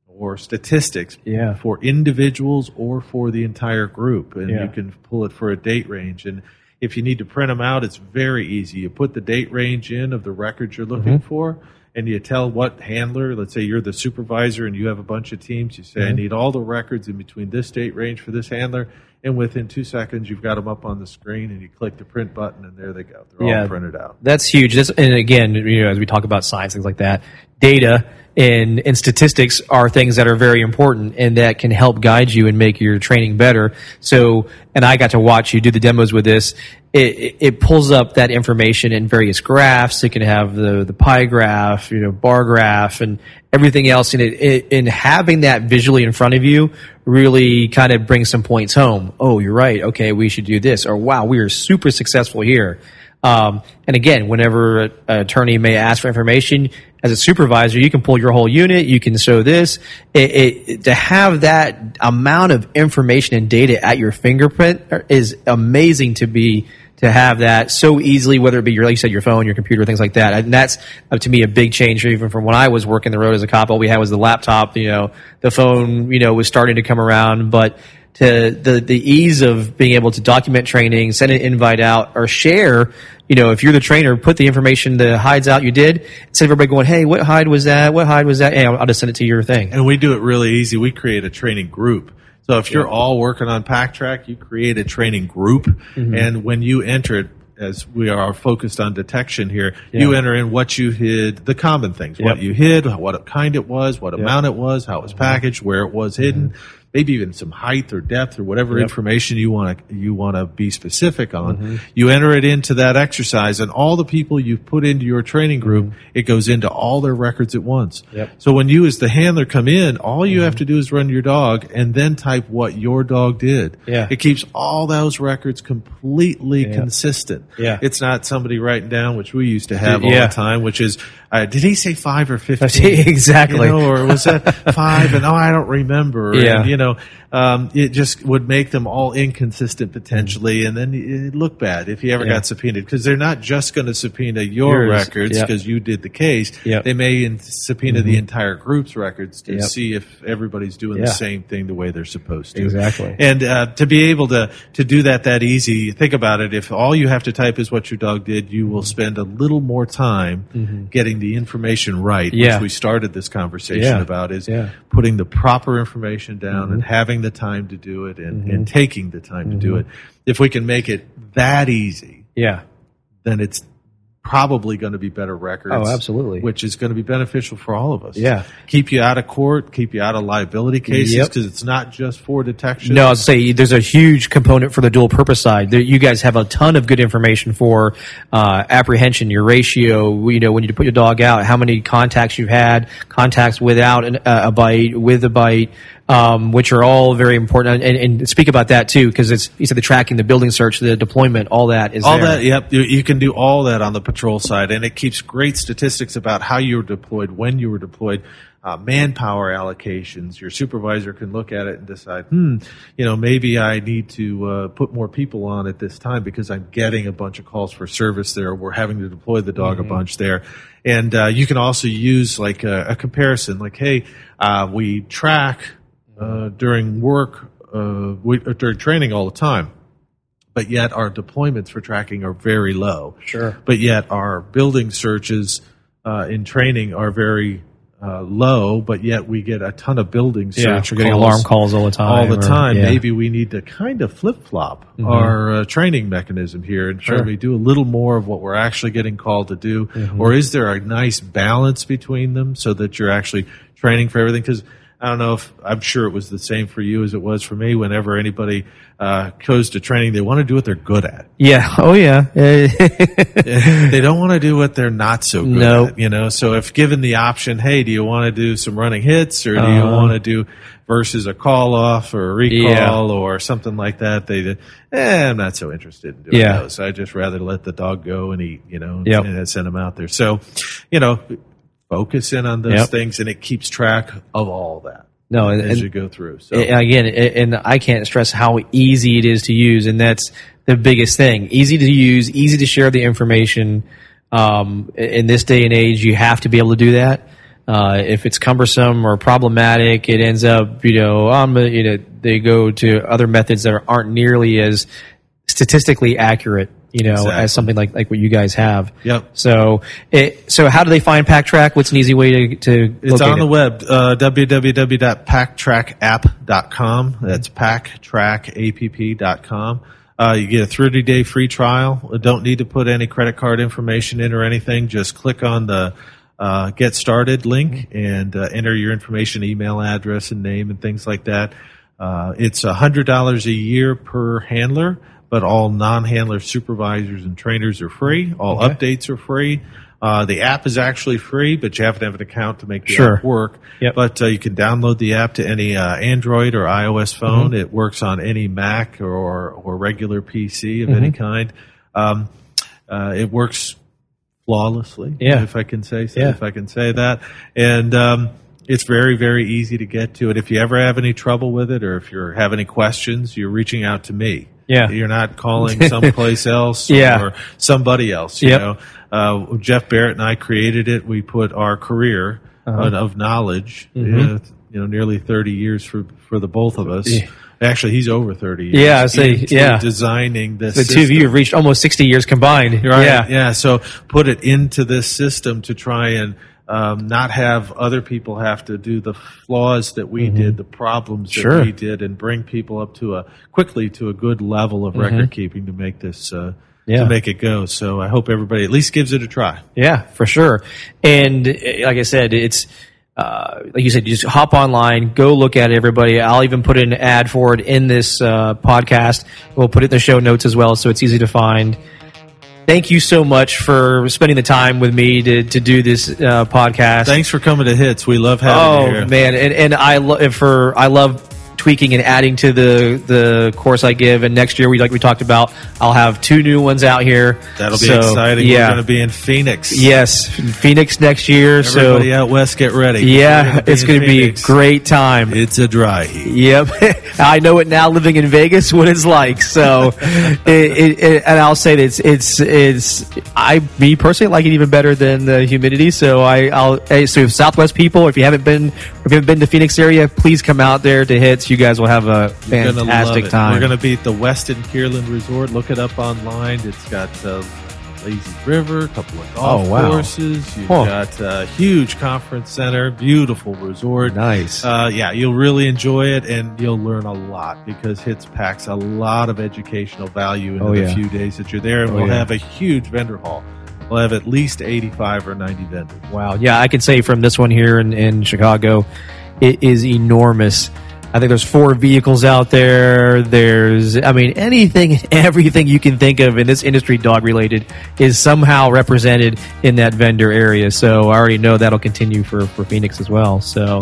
Speaker 4: or statistics
Speaker 3: Yeah.
Speaker 4: for individuals or for the entire group, and
Speaker 3: Yeah.
Speaker 4: you can pull it for a date range. And if you need to print them out, it's very easy. You put the date range in of the records you're looking
Speaker 3: Mm-hmm.
Speaker 4: for, and you tell what handler. Let's say you're the supervisor and you have a bunch of teams. You say,
Speaker 3: Mm-hmm.
Speaker 4: "I need all the records in between this date range for this handler." And within two seconds, you've got them up on the screen, and you click the print button, and there they go. They're
Speaker 3: Yeah.
Speaker 4: all printed out.
Speaker 3: That's huge. That's, and again, you know, as we talk about science, things like that, data and, and statistics are things that are very important and that can help guide you and make your training better. So, and I got to watch you do the demos with this. It, it, pulls up that information in various graphs. It can have the, the pie graph, you know, bar graph and everything else. And it, and having that visually in front of you really kind of brings some points home. Oh, you're right. Okay. We should do this. Or wow, we are super successful here. Um, and again, whenever an attorney may ask for information, as a supervisor, you can pull your whole unit. You can show this. It, it, to have that amount of information and data at your fingerprint is amazing to be to have that so easily, whether it be your, like you said, your phone, your computer, things like that. And that's uh, to me a big change, even from when I was working the road as a cop. All we had was the laptop. You know, the phone, you know, was starting to come around, but to the the ease of being able to document training, send an invite out, or share. You know, if you're the trainer, put the information, the hides out you did, instead of everybody going, "Hey, what hide was that? What hide was that?" Hey, I'll, I'll just send it to your thing.
Speaker 4: And we do it really easy. We create a training group. So if you're all working on PackTrack, you create a training group,
Speaker 3: Mm-hmm.
Speaker 4: and when you enter it, as we are focused on detection here, you enter in what you hid, the common things, what you hid, what kind it was, what amount it was, how it
Speaker 3: Mm-hmm.
Speaker 4: was packaged, where it was hidden, maybe even some height or depth or whatever information you want to you want to be specific on.
Speaker 3: Mm-hmm.
Speaker 4: You enter it into that exercise, and all the people you've put into your training group, it goes into all their records at once.
Speaker 3: Mm-hmm. Yep.
Speaker 4: So when you as the handler come in, all you have to do is run your dog and then type what your dog did.
Speaker 3: Yeah.
Speaker 4: It keeps all those records completely consistent.
Speaker 3: Yeah.
Speaker 4: It's not somebody writing down, which we used to have all the time, which is, uh, did he say five or 15?
Speaker 3: Exactly.
Speaker 4: You know, or was that five? And oh, I don't remember.
Speaker 3: Yeah.
Speaker 4: And, you know, know, um, it just would make them all inconsistent potentially, and then it look bad if you ever
Speaker 3: Yeah.
Speaker 4: got subpoenaed because they're not just going to subpoena your
Speaker 3: Yours.
Speaker 4: records
Speaker 3: Yep.
Speaker 4: because you did the case.
Speaker 3: Yep.
Speaker 4: They may in- subpoena the entire group's records to
Speaker 3: Yep.
Speaker 4: see if everybody's doing
Speaker 3: Yeah.
Speaker 4: the same thing the way they're supposed to.
Speaker 3: Exactly.
Speaker 4: And uh, to be able to to do that that easy, think about it. If all you have to type is what your dog did, you
Speaker 3: Mm-hmm.
Speaker 4: will spend a little more time getting the information right,
Speaker 3: Yeah.
Speaker 4: which we started this conversation about. Is putting the proper information down and having the time to do it and, and taking the time to do it. If we can make it that easy,
Speaker 3: Yeah.
Speaker 4: then it's probably going to be better records.
Speaker 3: Oh, absolutely.
Speaker 4: Which is going to be beneficial for all of us.
Speaker 3: Yeah.
Speaker 4: Keep you out of court, keep you out of liability cases
Speaker 3: Yep.
Speaker 4: because it's not just for detection.
Speaker 3: No, I'll say there's a huge component for the dual purpose side. You guys have a ton of good information for uh, apprehension, your ratio. You know, when you put your dog out, how many contacts you've had, contacts without an, uh, a bite, with a bite, um, which are all very important. And, and speak about that too, because it's you said the tracking, the building search, the deployment, all that is
Speaker 4: all
Speaker 3: there.
Speaker 4: that yep you, you can do all that on the patrol side and it keeps great statistics about how you were deployed when you were deployed uh, manpower allocations your supervisor can look at it and decide hmm you know maybe i need to uh, put more people on at this time because i'm getting a bunch of calls for service there we're having to deploy the dog a bunch there and uh, you can also use like a, a comparison like hey uh, we track uh, during work uh, we, uh, during training all the time but yet our deployments for tracking are very low.
Speaker 3: Sure.
Speaker 4: But yet our building searches uh, in training are very uh, low, but yet we get a ton of building
Speaker 3: Yeah, we're getting
Speaker 4: calls
Speaker 3: alarm calls all the time.
Speaker 4: all the
Speaker 3: or-
Speaker 4: time.
Speaker 3: yeah. Mm-hmm.
Speaker 4: Maybe we need to kind of flip flop our uh, training mechanism here and
Speaker 3: Sure.
Speaker 4: do a little more of what we're actually getting called to do,
Speaker 3: Mm-hmm.
Speaker 4: or is there a nice balance between them so that you're actually training for everything? Because I don't know if I'm sure it was the same for you as it was for me. Whenever anybody uh, goes to training, they want to do what they're good at.
Speaker 3: Yeah. Oh, yeah.
Speaker 4: they don't want to do what they're not so good
Speaker 3: Nope.
Speaker 4: at, you know. So if given the option, hey, do you want to do some running hits or do you
Speaker 3: Uh-huh.
Speaker 4: want to do versus a call off or a recall
Speaker 3: Yeah.
Speaker 4: or something like that? They, eh, I'm not so interested in doing
Speaker 3: Yeah.
Speaker 4: those. I just rather let the dog go and eat, you know,
Speaker 3: Yep.
Speaker 4: and send them out there. So, you know, focus in on those
Speaker 3: Yep.
Speaker 4: things and it keeps track of all that
Speaker 3: no, and,
Speaker 4: as you go through. So
Speaker 3: And again, and I can't stress how easy it is to use, and that's the biggest thing. Easy to use, easy to share the information. Um, in this day and age, you have to be able to do that. Uh, if it's cumbersome or problematic, it ends up, you know, um, you know, they go to other methods that aren't nearly as statistically accurate, you know,
Speaker 4: Exactly.
Speaker 3: as something like, like what you guys have.
Speaker 4: Yep.
Speaker 3: So, it, so how do they find PackTrack? What's an easy way to, to
Speaker 4: It's on the
Speaker 3: it?
Speaker 4: web, uh, www.packtrackapp.com. That's packtrackapp.com. Uh, you get a 30 day free trial. Don't need to put any credit card information in or anything. Just click on the uh, get started link and uh, enter your information, email address, and name, and things like that. Uh, it's $100 a year per handler, but all non handler supervisors and trainers are free. All updates are free. Uh, the app is actually free, but you have to have an account to make the
Speaker 3: Sure.
Speaker 4: app work.
Speaker 3: Yep.
Speaker 4: But uh, you can download the app to any uh, Android or iOS phone.
Speaker 3: Mm-hmm.
Speaker 4: It works on any Mac or or regular PC of any
Speaker 3: Mm-hmm.
Speaker 4: kind. Um, uh, it works flawlessly.
Speaker 3: Yeah.
Speaker 4: if I can say so,
Speaker 3: Yeah.
Speaker 4: if I can say that, and um, it's very very easy to get to it. If you ever have any trouble with it, or if you have any questions, you're reaching out to me.
Speaker 3: Yeah.
Speaker 4: you're not calling someplace else
Speaker 3: Yeah.
Speaker 4: or somebody else. You
Speaker 3: Yep.
Speaker 4: know, uh, Jeff Barrett and I created it. We put our career
Speaker 3: Uh-huh.
Speaker 4: of- knowledge,
Speaker 3: Mm-hmm.
Speaker 4: uh, you know, nearly 30 years for, for the both of us. Actually, he's over 30 years.
Speaker 3: Yeah, I say, yeah.
Speaker 4: Designing this.
Speaker 3: The two of you have reached almost 60 years combined.
Speaker 4: Right.
Speaker 3: Yeah.
Speaker 4: Yeah. So put it into this system to try and um, not have other people have to do the flaws that we did, the problems that
Speaker 3: Mm-hmm. Sure.
Speaker 4: we did, and bring people up to a quickly to a good level of record keeping to make this uh,
Speaker 3: Mm-hmm. Yeah.
Speaker 4: to make it go. So I hope everybody at least gives it a try.
Speaker 3: Yeah, for sure. And uh, like I said, it's uh, like you said, you just hop online, go look at everybody. I'll even put an ad for it in this uh, podcast. We'll put it in the show notes as well, so it's easy to find. Thank you so much for spending the time with me to, to do this uh, podcast.
Speaker 4: Thanks for coming to HITS. We love having
Speaker 3: Oh
Speaker 4: you here.
Speaker 3: Oh, man, and and I love for I love tweaking and adding to the the course I give. And next year, we like we talked about, I'll have two new ones out here.
Speaker 4: That'll be exciting.
Speaker 3: Yeah.
Speaker 4: We're going to be in Phoenix.
Speaker 3: Yes, Phoenix next year.
Speaker 4: Everybody
Speaker 3: so
Speaker 4: out west, get ready.
Speaker 3: yeah,
Speaker 4: We're
Speaker 3: it's going to be a great time.
Speaker 4: It's a dry heat.
Speaker 3: Yep, I know it now. Living in Vegas, what it's like. So, it, it, it, and I'll say that it's it's it's I me personally like it even better than the humidity. So I I'll so if Southwest people, if you haven't been if you haven't been to Phoenix area, please come out there to HITS. You guys will have a
Speaker 4: You're
Speaker 3: fantastic time.
Speaker 4: We're going to be at the Westin Kierland Resort. Look it up online. It's got uh, lazy river, a couple of golf
Speaker 3: Oh, wow.
Speaker 4: courses. You've
Speaker 3: Huh.
Speaker 4: got a huge conference center, beautiful resort.
Speaker 3: nice.
Speaker 4: Uh, yeah, you'll really enjoy it, and you'll learn a lot because HITS packs a lot of educational value in
Speaker 3: Oh,
Speaker 4: the
Speaker 3: yeah.
Speaker 4: few days that you're there, and
Speaker 3: Oh,
Speaker 4: we'll
Speaker 3: yeah.
Speaker 4: have a huge vendor hall. We'll have at least 85 or 90 vendors.
Speaker 6: Wow. Yeah, I can say from this one here in, in Chicago, it is enormous. I think there's four vehicles out there. There's, I mean, anything, everything you can think of in this industry, dog related, is somehow represented in that vendor area. So I already know that'll continue for, for Phoenix as well. So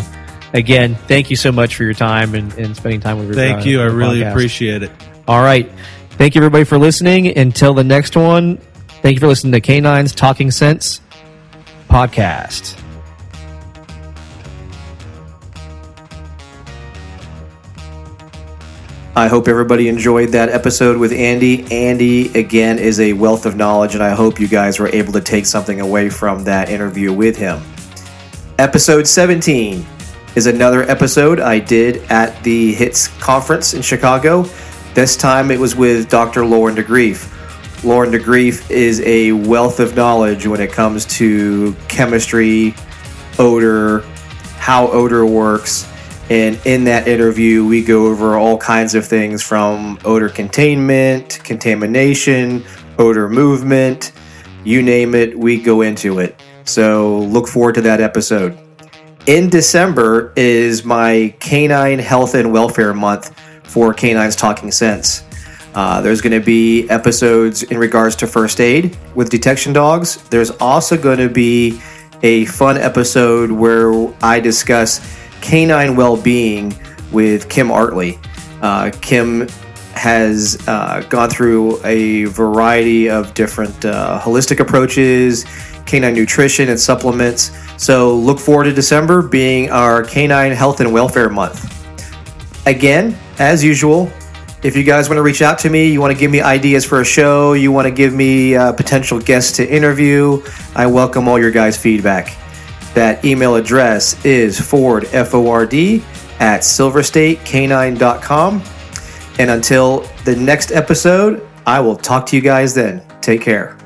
Speaker 6: again, thank you so much for your time and, and spending time with your
Speaker 4: Thank
Speaker 6: uh,
Speaker 4: you. I really
Speaker 6: podcast.
Speaker 4: appreciate it.
Speaker 6: All right. Thank you, everybody, for listening. Until the next one, thank you for listening to K9's Talking Sense podcast.
Speaker 3: I hope everybody enjoyed that episode with Andy. Andy, again, is a wealth of knowledge, and I hope you guys were able to take something away from that interview with him. Episode 17 is another episode I did at the HITS conference in Chicago. This time it was with Dr. Lauren DeGreeff. Lauren DeGreeff is a wealth of knowledge when it comes to chemistry, odor, how odor works. And in that interview, we go over all kinds of things from odor containment, contamination, odor movement, you name it, we go into it. So look forward to that episode. In December is my Canine Health and Welfare Month for Canines Talking Sense. Uh, there's going to be episodes in regards to first aid with detection dogs. There's also going to be a fun episode where I discuss canine well-being with Kim Artley. Uh, Kim has uh, gone through a variety of different uh, holistic approaches, canine nutrition and supplements. So look forward to December being our Canine Health and Welfare Month. Again, as usual, if you guys want to reach out to me, you want to give me ideas for a show, you want to give me uh, potential guests to interview, I welcome all your guys' feedback. That email address is Ford, F O R D, at silverstatecanine.com. And until the next episode, I will talk to you guys then. Take care.